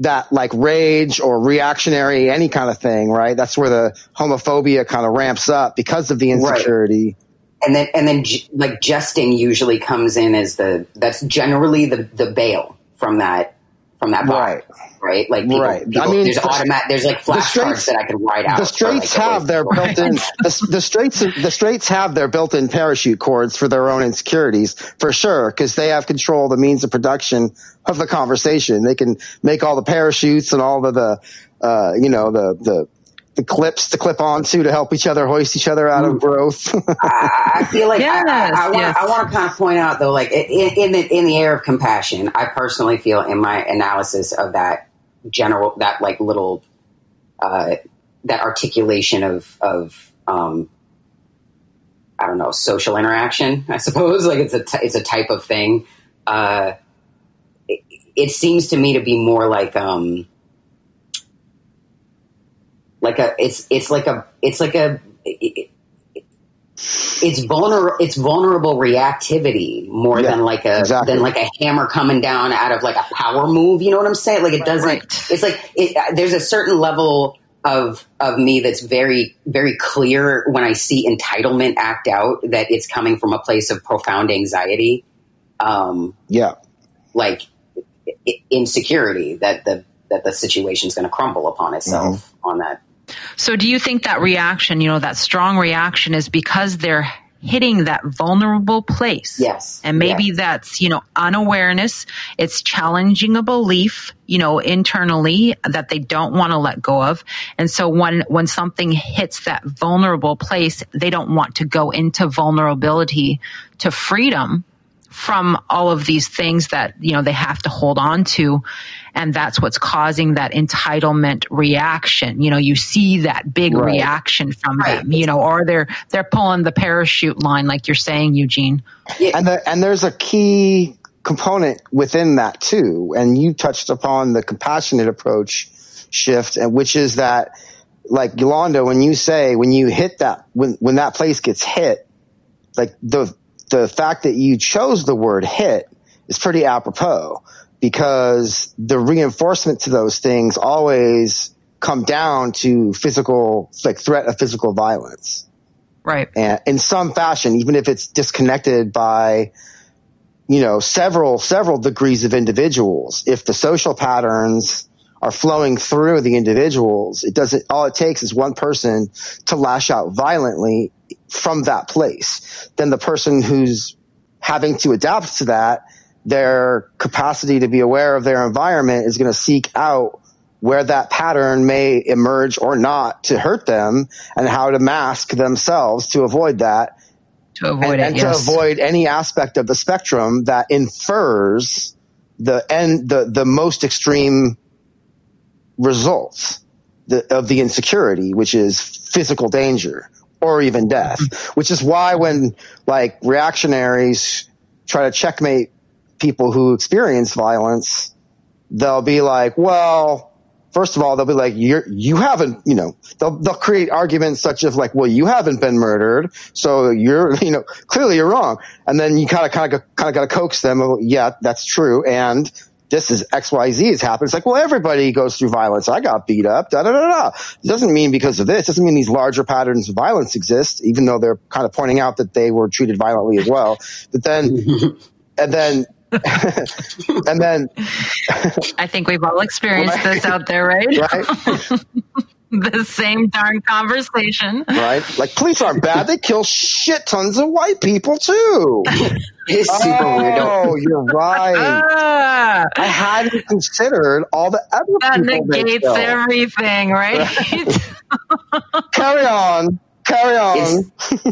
that like rage or reactionary, any kind of thing, right? That's where the homophobia kind of ramps up because of the insecurity. And then and then like jesting usually comes in as the that's generally the the bail from that from that vibe, Right. right? Like people, Right. I mean, there's the- automatic there's like the flashcards straights- that I can write out. The straights like, have their built-in [LAUGHS] the, the straights the straights have their built-in parachute cords for their own insecurities for sure because they have control of the means of production of the conversation. They can make all the parachutes and all of the uh, you know the the the clips to clip onto to help each other hoist each other out of growth. [LAUGHS] I, I feel like Yes, I, I, I want yes. Want to kind of point out though, like in, in the in the air of compassion, I personally feel in my analysis of that general that like little uh, that articulation of of um, I don't know social interaction. I suppose [LAUGHS] like it's a t- it's a type of thing. Uh, it, it seems to me to be more like um, like a it's it's like a it's like a it, it's vulnerable it's vulnerable reactivity more Yeah, than like a exactly. than like a hammer coming down out of like a power move you know what i'm saying like it doesn't Right. it's like it, uh, there's a certain level of of me that's very very clear when i see entitlement act out that it's coming from a place of profound anxiety um yeah. like insecurity that the that the situation's going to crumble upon itself Mm-hmm. on that So do you think that reaction, you know, that strong reaction is because they're hitting that vulnerable place? Yes. And maybe Yes. that's, you know, unawareness. It's challenging a belief, you know, internally that they don't want to let go of. And so when, when something hits that vulnerable place, they don't want to go into vulnerability to freedom from all of these things that you know they have to hold on to and that's what's causing that entitlement reaction you know you see that big Right. reaction from Right. them you know or they're they're pulling the parachute line like you're saying Eugene and the, and there's a key component within that too. And you touched upon the compassionate approach shift, and which is that, like Yolanda, when you say when you hit that when when that place gets hit, like the the fact that you chose the word hit is pretty apropos because the reinforcement to those things always come down to physical like threat of physical violence right and in some fashion, even if it's disconnected by, you know, several, several degrees of individuals. If the social patterns are flowing through the individuals, it doesn't, all it takes is one person to lash out violently from that place. Then the person who's having to adapt to that, their capacity to be aware of their environment is going to seek out where that pattern may emerge or not to hurt them and how to mask themselves to avoid that to avoid and, it and yes. to avoid any aspect of the spectrum that infers the end the, the most extreme results the, of the insecurity which is physical danger or even death mm-hmm. which is why when like reactionaries try to checkmate people who experience violence they'll be like well first of all, they'll be like, you're, you haven't, you know, they'll, they'll create arguments such as like, well, you haven't been murdered. So you're, [LAUGHS] you know, clearly you're wrong. And then you kind of, kind of, kind of got to coax them. Yeah, that's true. And this is X, Y, Z has happened. It's like, well, everybody goes through violence. I got beat up. Da, da, da, da. It doesn't mean because of this. It doesn't mean these larger patterns of violence exist, even though they're kind of pointing out that they were treated violently as well. But then, [LAUGHS] and then, [LAUGHS] and then, I think we've all experienced Right. this out there right, right? [LAUGHS] [LAUGHS] the same darn conversation right? Like police aren't bad; they kill shit tons of white people too. it's super weird Oh, you're right. ah, I hadn't considered all the other that people they negates kill. everything right [LAUGHS] Carry on, carry on. it's,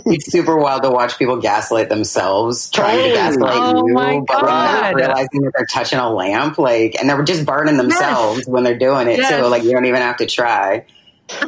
it's super wild to watch people gaslight themselves, trying to gaslight Oh you, my but when they're God. realizing that they're touching a lamp, like, and they're just burning themselves when they're doing it Yes. too. Like, you don't even have to try.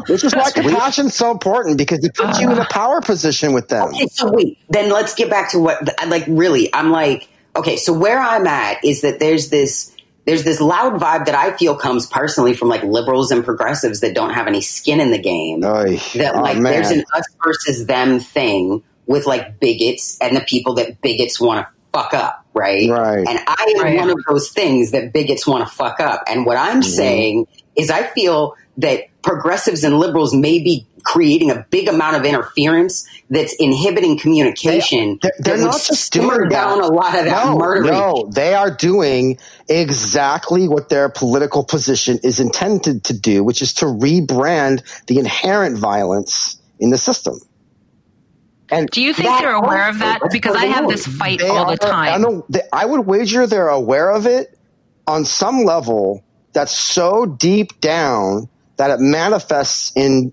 Which is why compassion's so important because it puts you in a ah. power position with them. Okay, so wait, then let's get back to what, like, really, I'm like, okay, so where I'm at is that there's this. There's this loud vibe that I feel comes personally from like liberals and progressives that don't have any skin in the game. Oy. that Oh, like man. there's an us versus them thing with like bigots and the people that bigots want to fuck up. right? Right. And I am Right. one of those things that bigots want to fuck up. And what I'm mm-hmm. saying is I feel that progressives and liberals may be creating a big amount of interference that's inhibiting communication. They're, they're not just simmer doing down that. a lot of that no, murdering. No, they are doing exactly what their political position is intended to do, which is to rebrand the inherent violence in the system. And Do you think That they're aware of that? Because I have this fight they all are- the I, know, they, I would wager they're aware of it on some level that's so deep down that it manifests in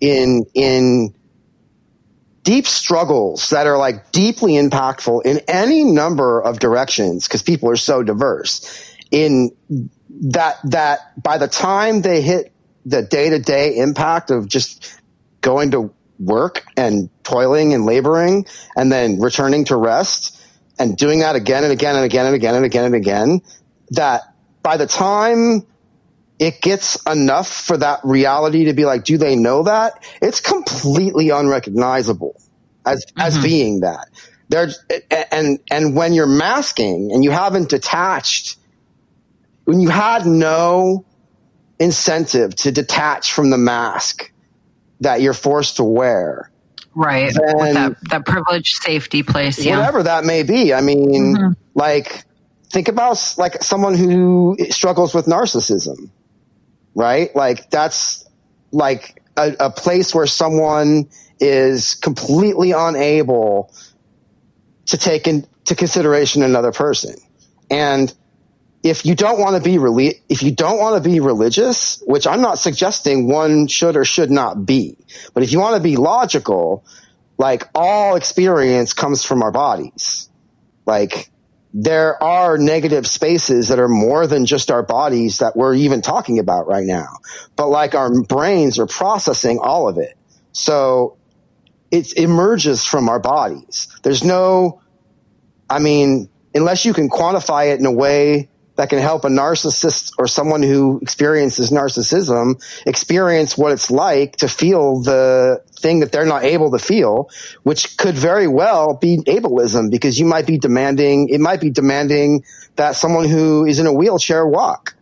in in deep struggles that are like deeply impactful in any number of directions because people are so diverse. In that that by the time they hit the day-to-day impact of just going to work and toiling and laboring and then returning to rest and doing that again and again and again and again and again and again that by the time it gets enough for that reality to be like, do they know that? It's completely unrecognizable as as being that. There's and and when you're masking and you haven't detached, when you had no incentive to detach from the mask that you're forced to wear, right. then- With that, that privileged safety place. Yeah. whatever that may be. I mean, Mhm. like think about like someone who struggles with narcissism, right? Like that's like a, a place where someone is completely unable to take into consideration another person. And if you don't want to be reli- if you don't want to be religious, which I'm not suggesting one should or should not be, but if you want to be logical, like all experience comes from our bodies. Like there are negative spaces that are more than just our bodies that we're even talking about right now. But like our brains are processing all of it. So it emerges from our bodies. There's no, I mean, unless you can quantify it in a way that can help a narcissist or someone who experiences narcissism experience what it's like to feel the thing that they're not able to feel, which could very well be ableism because you might be demanding, it might be demanding that someone who is in a wheelchair walk.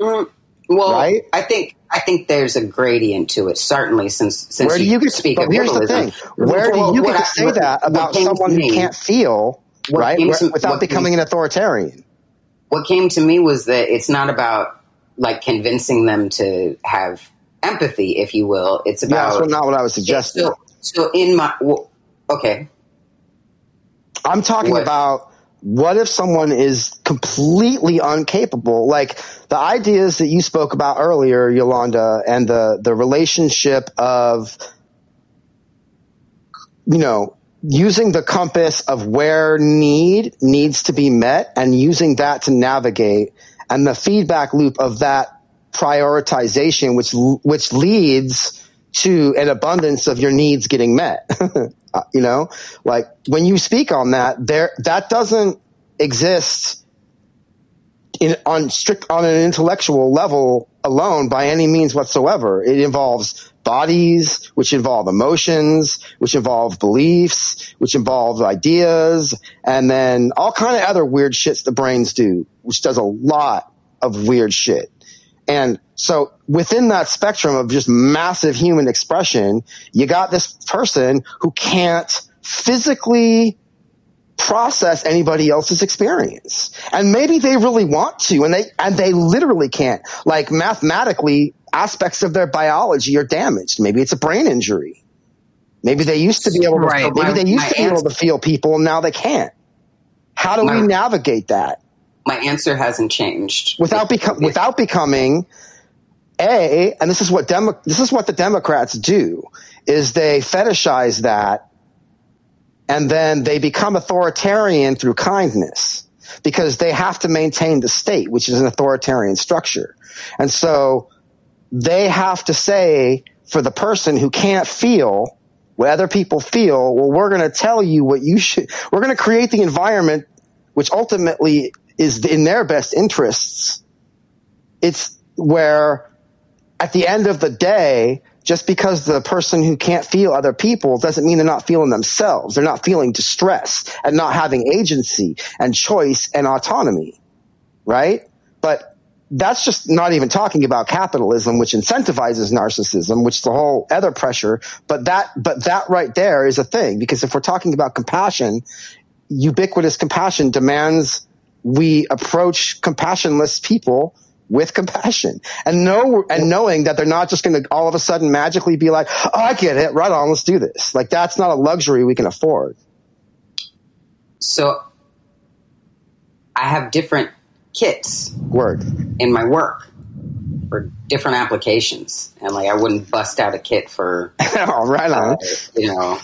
Mm, well, Right? I think I think there's a gradient to it. Certainly, since since Where do you get speak of here's the ableism. thing. Where Well, do you get to I- say what- that about someone who can't feel, What right? where- to- without becoming an authoritarian. What came to me was that it's not about like convincing them to have empathy, if you will. It's about. Yeah, that's not what I was suggesting. So, so in my well, okay, I'm talking What? about what if someone is completely incapable? Like the ideas that you spoke about earlier, Yolanda, and the, the relationship of, you know, using the compass of where need needs to be met and using that to navigate and the feedback loop of that prioritization, which, which leads to an abundance of your needs getting met. [LAUGHS] You know, like when you speak on that, there, that doesn't exist in, on strict, on an intellectual level alone by any means whatsoever. It involves bodies, which involve emotions, which involve beliefs, which involve ideas, and then all kind of other weird shits the brains do, which does a lot of weird shit. And so within that spectrum of just massive human expression, you got this person who can't physically process anybody else's experience. And maybe they really want to and they and they literally can't. Like mathematically aspects of their biology are damaged. Maybe it's a brain injury. Maybe they used to be able to Right. maybe My- they used to be able to feel people and now they can't. How do My- we navigate that? my answer hasn't changed. without become without becoming a and this is what demo this is what the democrats do is they fetishize that and then they become authoritarian through kindness because they have to maintain the state which is an authoritarian structure and so they have to say for the person who can't feel what other people feel well we're going to tell you what you should we're going to create the environment which ultimately is in their best interests. It's where at the end of the day, just because the person who can't feel other people doesn't mean they're not feeling themselves. They're not feeling distress and not having agency and choice and autonomy, right? But that's just not even talking about capitalism, which incentivizes narcissism, which is the whole other pressure. But that, but that right there is a thing because if we're talking about compassion, ubiquitous compassion demands we approach compassionless people with compassion and know and knowing that they're not just going to all of a sudden magically be like, "Oh, I get it. Right on. Let's do this." Like that's not a luxury we can afford. So I have different kits Word. in my work for different applications, and like I wouldn't bust out a kit for [LAUGHS] oh, right on. uh, you know.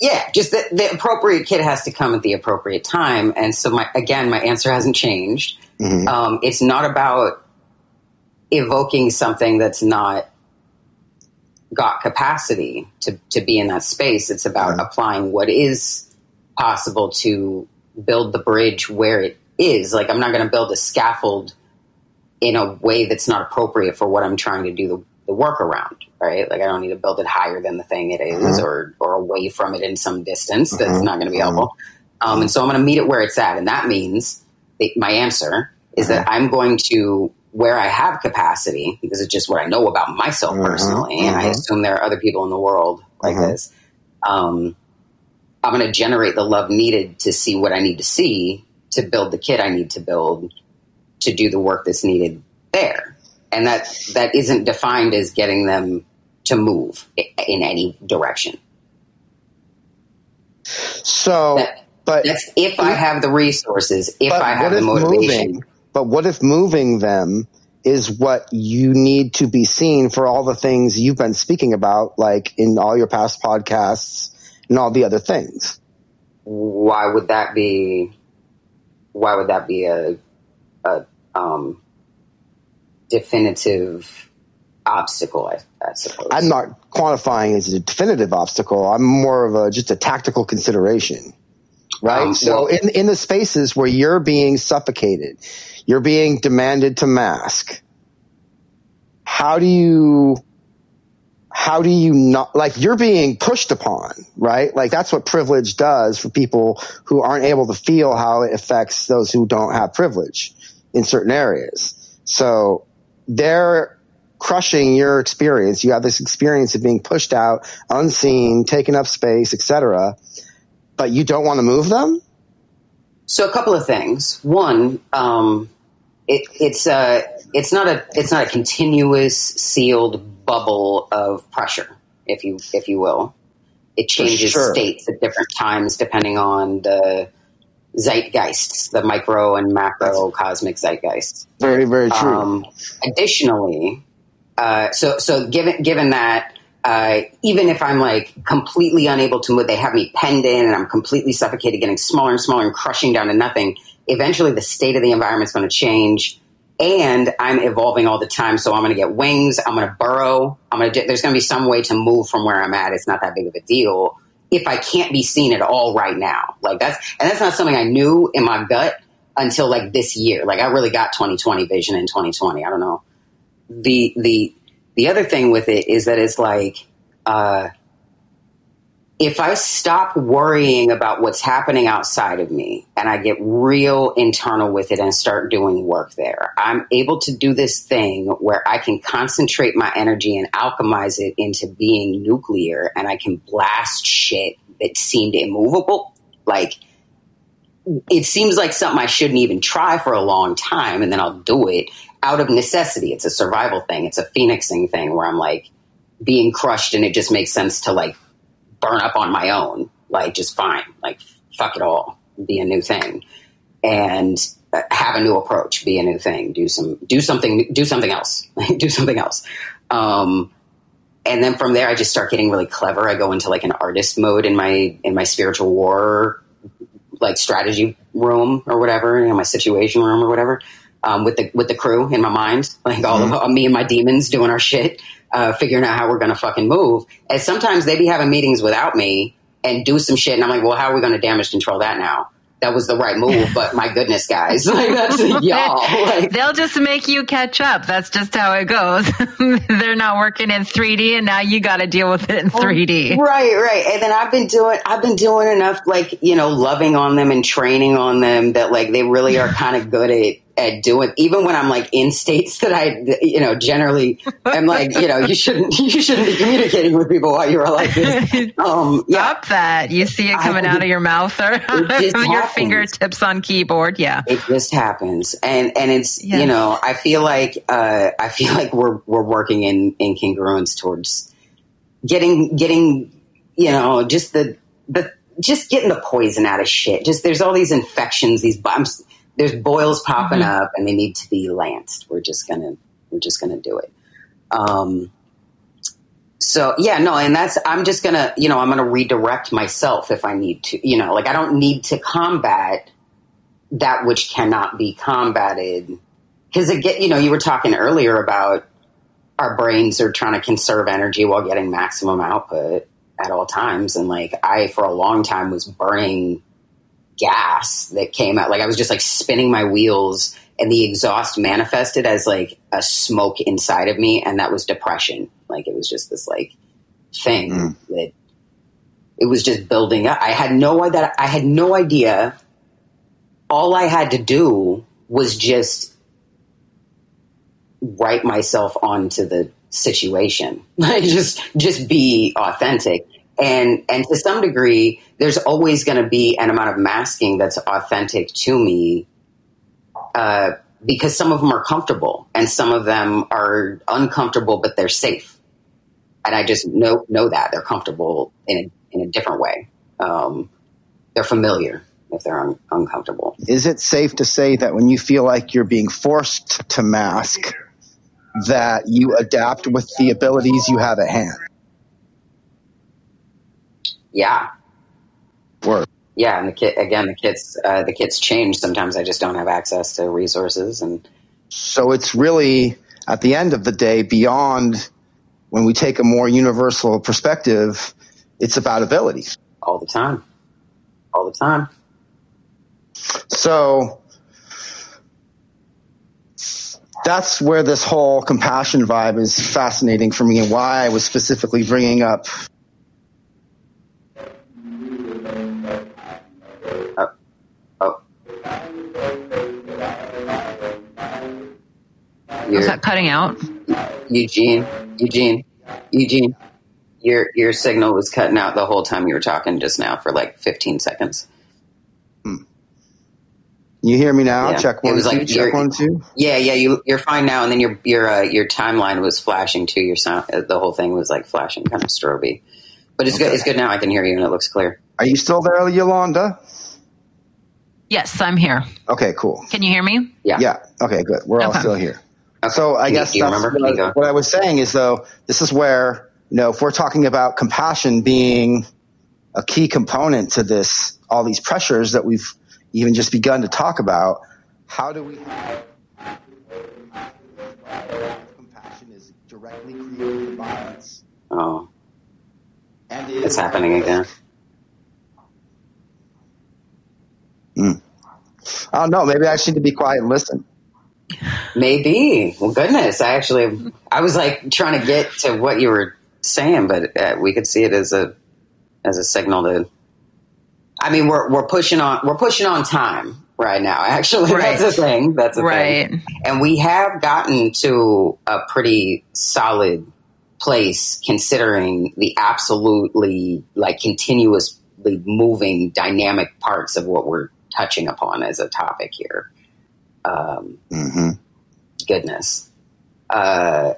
Yeah, just the, the appropriate kit has to come at the appropriate time, and so my again, my answer hasn't changed. Mhm. Um, it's not about evoking something that's not got capacity to, to be in that space. It's about Yeah. applying what is possible to build the bridge where it is. Like, I'm not going to build a scaffold in a way that's not appropriate for what I'm trying to do the, the work around, right? Like, I don't need to build it higher than the thing it is Mhm. or, or away from it in some distance. That's Mhm. not going to be helpful. Um, and so I'm going to meet it where it's at. And that means my answer is that I'm going to where I have capacity because it's just what I know about myself Mhm, personally, and I mhm. assume there are other people in the world like this. Um, I'm going to generate the love needed to see what I need to see to build the kit I need to build to do the work that's needed there, and that that isn't defined as getting them to move in any direction. So, That- but That's if I have the resources, if I have the motivation. moving? But what if moving them is what you need to be seen for all the things you've been speaking about, like in all your past podcasts and all the other things? why would that be why would that be a, a um, definitive obstacle I, I suppose I'm not quantifying as a definitive obstacle. I'm more of a just a tactical consideration, right? Um, so well- in in the spaces where you're being suffocated, you're being demanded to mask. How do you how do you not like you're being pushed upon, right? Like that's what privilege does for people who aren't able to feel how it affects those who don't have privilege in certain areas. So they're crushing your experience. You have this experience of being pushed out, unseen, taking up space, etc. But you don't want to move them. so a couple of things one um, it, it's a it's not a it's not a continuous sealed bubble of pressure if you if you will it changes sure. states at different times depending on the zeitgeist the micro and macro cosmic zeitgeist Very, very true. Um, additionally, uh, so so given given that, even if I'm like completely unable to move, they have me penned in, and I'm completely suffocated, getting smaller and smaller, and crushing down to nothing. Eventually, the state of the environment's going to change, and I'm evolving all the time. So I'm going to get wings. I'm going to burrow. I'm going to. There's going to be some way to move from where I'm at. It's not that big of a deal. If I can't be seen at all right now, like that's and that's not something I knew in my gut until like this year. Like I really got 2020 vision in 2020. I don't know. The the the other thing with it is that it's like uh, if I stop worrying about what's happening outside of me and I get real internal with it and start doing work there, I'm able to do this thing where I can concentrate my energy and alchemize it into being nuclear and I can blast shit that seemed immovable. Like it seems like something I shouldn't even try for a long time, and then I'll do it out of necessity. It's a survival thing. It's a phoenixing thing where I'm like being crushed, and it just makes sense to like burn up on my own. Like just fine, like fuck it all, be a new thing, and uh, have a new approach, be a new thing, do some, do something, do something else, [LAUGHS] do something else. Um, and then from there, I just start getting really clever. I go into like an artist mode in my in my spiritual war like strategy room or whatever, you know, my situation room or whatever, um, with the with the crew in my mind, like all of uh, me and my demons doing our shit, uh, figuring out how we're gonna fucking move. And sometimes they be having meetings without me and do some shit, and I'm like, well, how are we gonna damage control that now? that was the right move. But my goodness, guys, [LAUGHS] like that's [LAUGHS] y'all. Like, They'll just make you catch up. That's just how it goes. [LAUGHS] They're not working in 3D, and now you got to deal with it in 3D. Right, right. And then I've been doing, I've been doing enough, like you know, loving on them and training on them that like they really are kind of good at at doing even when I'm like in states that I you know generally I'm like you know you shouldn't [LAUGHS] you shouldn't be communicating with people while you're like this. [LAUGHS] Um, yeah, Stop that. You see it coming out of your mouth or [LAUGHS] your fingertips on keyboard. Yeah. it just happens, and and it's Yeah. you know I feel like uh, I feel like we're we're working in in congruence towards getting getting you know just the the just getting the poison out of shit. Just there's all these infections, these bumps. There's boils popping up, and they need to be lanced. We're just gonna we're just gonna do it. Um, so yeah, no, and that's I'm just gonna you know I'm gonna redirect myself if I need to. You know, like I don't need to combat that which cannot be combated because again, you know, you were talking earlier about our brains are trying to conserve energy while getting maximum output at all times. And like I, for a long time, was burning gas that came out. Like I was just like spinning my wheels, and the exhaust manifested as like a smoke inside of me, and that was depression. Like it was just this like thing mm. that it was just building up. I had no idea. I had no idea. All I had to do was just write myself onto the situation. [LAUGHS] Like just just be authentic. And and to some degree, there's always going to be an amount of masking that's authentic to me, uh, because some of them are comfortable and some of them are uncomfortable, but they're safe. And I just know know that they're comfortable in a, in a different way. Um, they're familiar if they're un- uncomfortable. Is it safe to say that when you feel like you're being forced to mask, that you adapt with the abilities you have at hand? Yeah, Work. yeah, and the kit again. The kits, uh, the kits change. Sometimes I just don't have access to resources, and So it's really, at the end of the day, beyond when we take a more universal perspective, it's about ability. all the time, all the time. So that's where this whole compassion vibe is fascinating for me and why I was specifically bringing up Was You're, that cutting out? Eugene, Eugene, Eugene. Your your signal was cutting out the whole time you were talking just now for like 15 seconds. you hear me now? Yeah. Check It one, was two, like check one, two. Yeah, yeah, you you're fine now. And then your your uh, your timeline was flashing too. Your sound, uh, the whole thing was like flashing, kind of stroby. But it's good. It's good now. I can hear you and it looks clear. Are you still there, Yolanda? Yes, I'm here. Okay, cool. Can you hear me? Yeah. Yeah. Okay, good. We're all still here. So I you- guess you that's what, I, what I was saying is though this is where you know if we're talking about compassion being a key component to this, all these pressures that we've even just begun to talk about, how do we have compassion is directly creating violence Oh, and it's happening again. Hmm. I don't know. Maybe I just need to be quiet and listen. Maybe. Well, goodness. I actually, I was like trying to get to what you were saying, but uh, we could see it as a as a signal to. I mean, we're we're pushing on we're pushing on time right now. Actually, [LAUGHS] Right. that's a thing. That's a Right. thing. And we have gotten to a pretty solid place considering the absolutely like continuously moving dynamic parts of what we're touching upon as a topic here. Um, hmm goodness. Uh,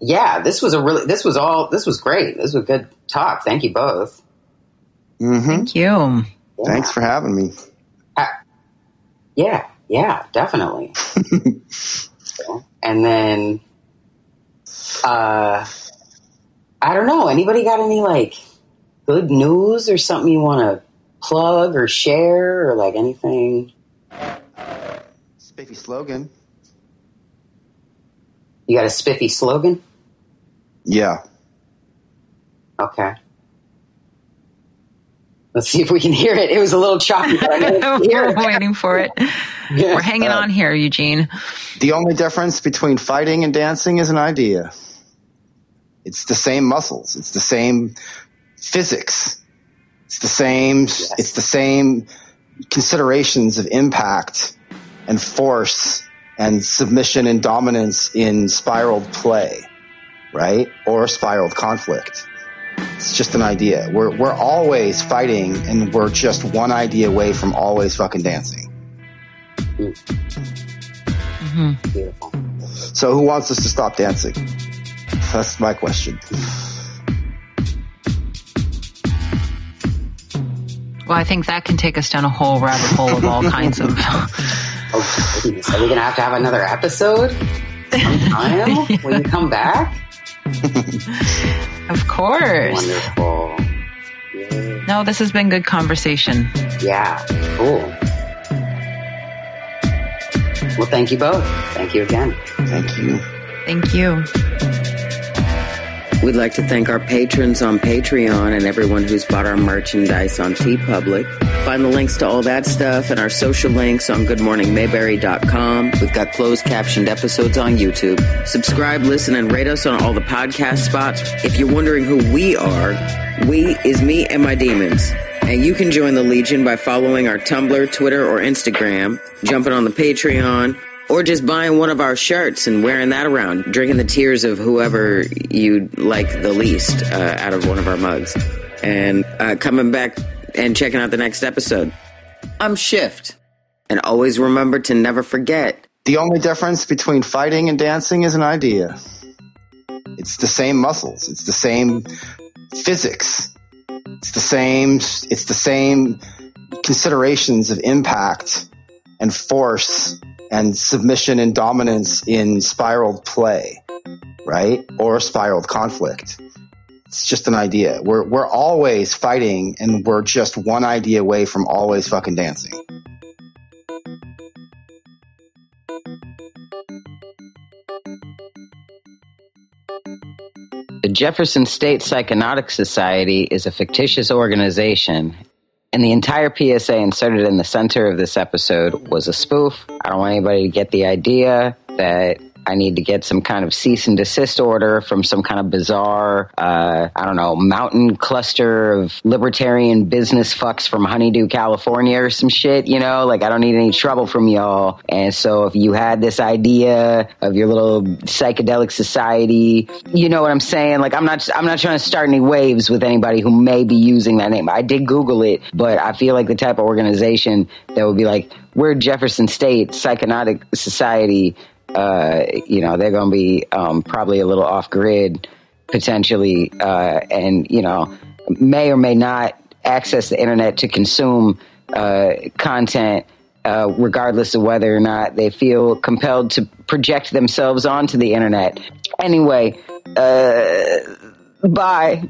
yeah, this was a really, this was all, this was great. This was a good talk. Thank you both. hmm Thank you. Yeah. Thanks for having me. Yeah, yeah, definitely. [LAUGHS] And then, uh, I don't know. Anybody got any like good news or something you want to plug or share or like anything? Spiffy slogan. You got a spiffy slogan? Yeah. Okay. Let's see if we can hear it. It was a little choppy. [LAUGHS] We're waiting for it. Yeah. We're hanging Uh, on here, Eugene. The only difference between fighting and dancing is an idea. It's the same muscles. It's the same physics. It's the same. It's the same considerations of impact and force and submission and dominance in spiraled play, right? Or spiraled conflict. It's just an idea. We're we're always fighting, and we're just one idea away from always fucking dancing. Beautiful. So, who wants us to stop dancing? That's my question. Well, I think that can take us down a whole rabbit hole of all kinds of. [LAUGHS] Oh, goodness. Are we going to have to have another episode? Sometime? [LAUGHS] Will you come back? Of course. Wonderful. Yay. No, this has been good conversation. Yeah, cool. Well, thank you both. Thank you again. Thank you. Thank you. We'd like to thank our patrons on Patreon and everyone who's bought our merchandise on TeePublic. Find the links to all that stuff and our social links on goodmorningmayberry.com. We've got closed captioned episodes on YouTube. Subscribe, listen, and rate us on all the podcast spots. If you're wondering who we are, we is me and my demons. And you can join the Legion by following our Tumblr, Twitter, or Instagram, jumping on the Patreon, or just buying one of our shirts and wearing that around, drinking the tears of whoever you like the least uh, out of one of our mugs, and uh, coming back and checking out the next episode. I'm Shift, and always remember to never forget. The only difference between fighting and dancing is an idea. It's the same muscles. It's the same physics. It's the same. It's the same considerations of impact and force and submission and dominance in spiraled play, right? Or spiraled conflict. It's just an idea. We're we're always fighting, and we're just one idea away from always fucking dancing. The Jefferson State Psychonautic Society is a fictitious organization, and the entire PSA inserted in the center of this episode was a spoof. I don't want anybody to get the idea that I need to get some kind of cease and desist order from some kind of bizarre, uh, I don't know, mountain cluster of libertarian business fucks from Honeydew, California or some shit, you know? Like, I don't need any trouble from y'all. And so if you had this idea of your little psychedelic society, you know what I'm saying? Like, I'm not, I'm not trying to start any waves with anybody who may be using that name. I did Google it, but I feel like the type of organization that would be like, we're Jefferson State Psychonautic Society uh, you know, they're going to be um, probably a little off grid potentially, uh, and you know, may or may not access the internet to consume uh, content, uh, regardless of whether or not they feel compelled to project themselves onto the internet. Anyway, uh, bye.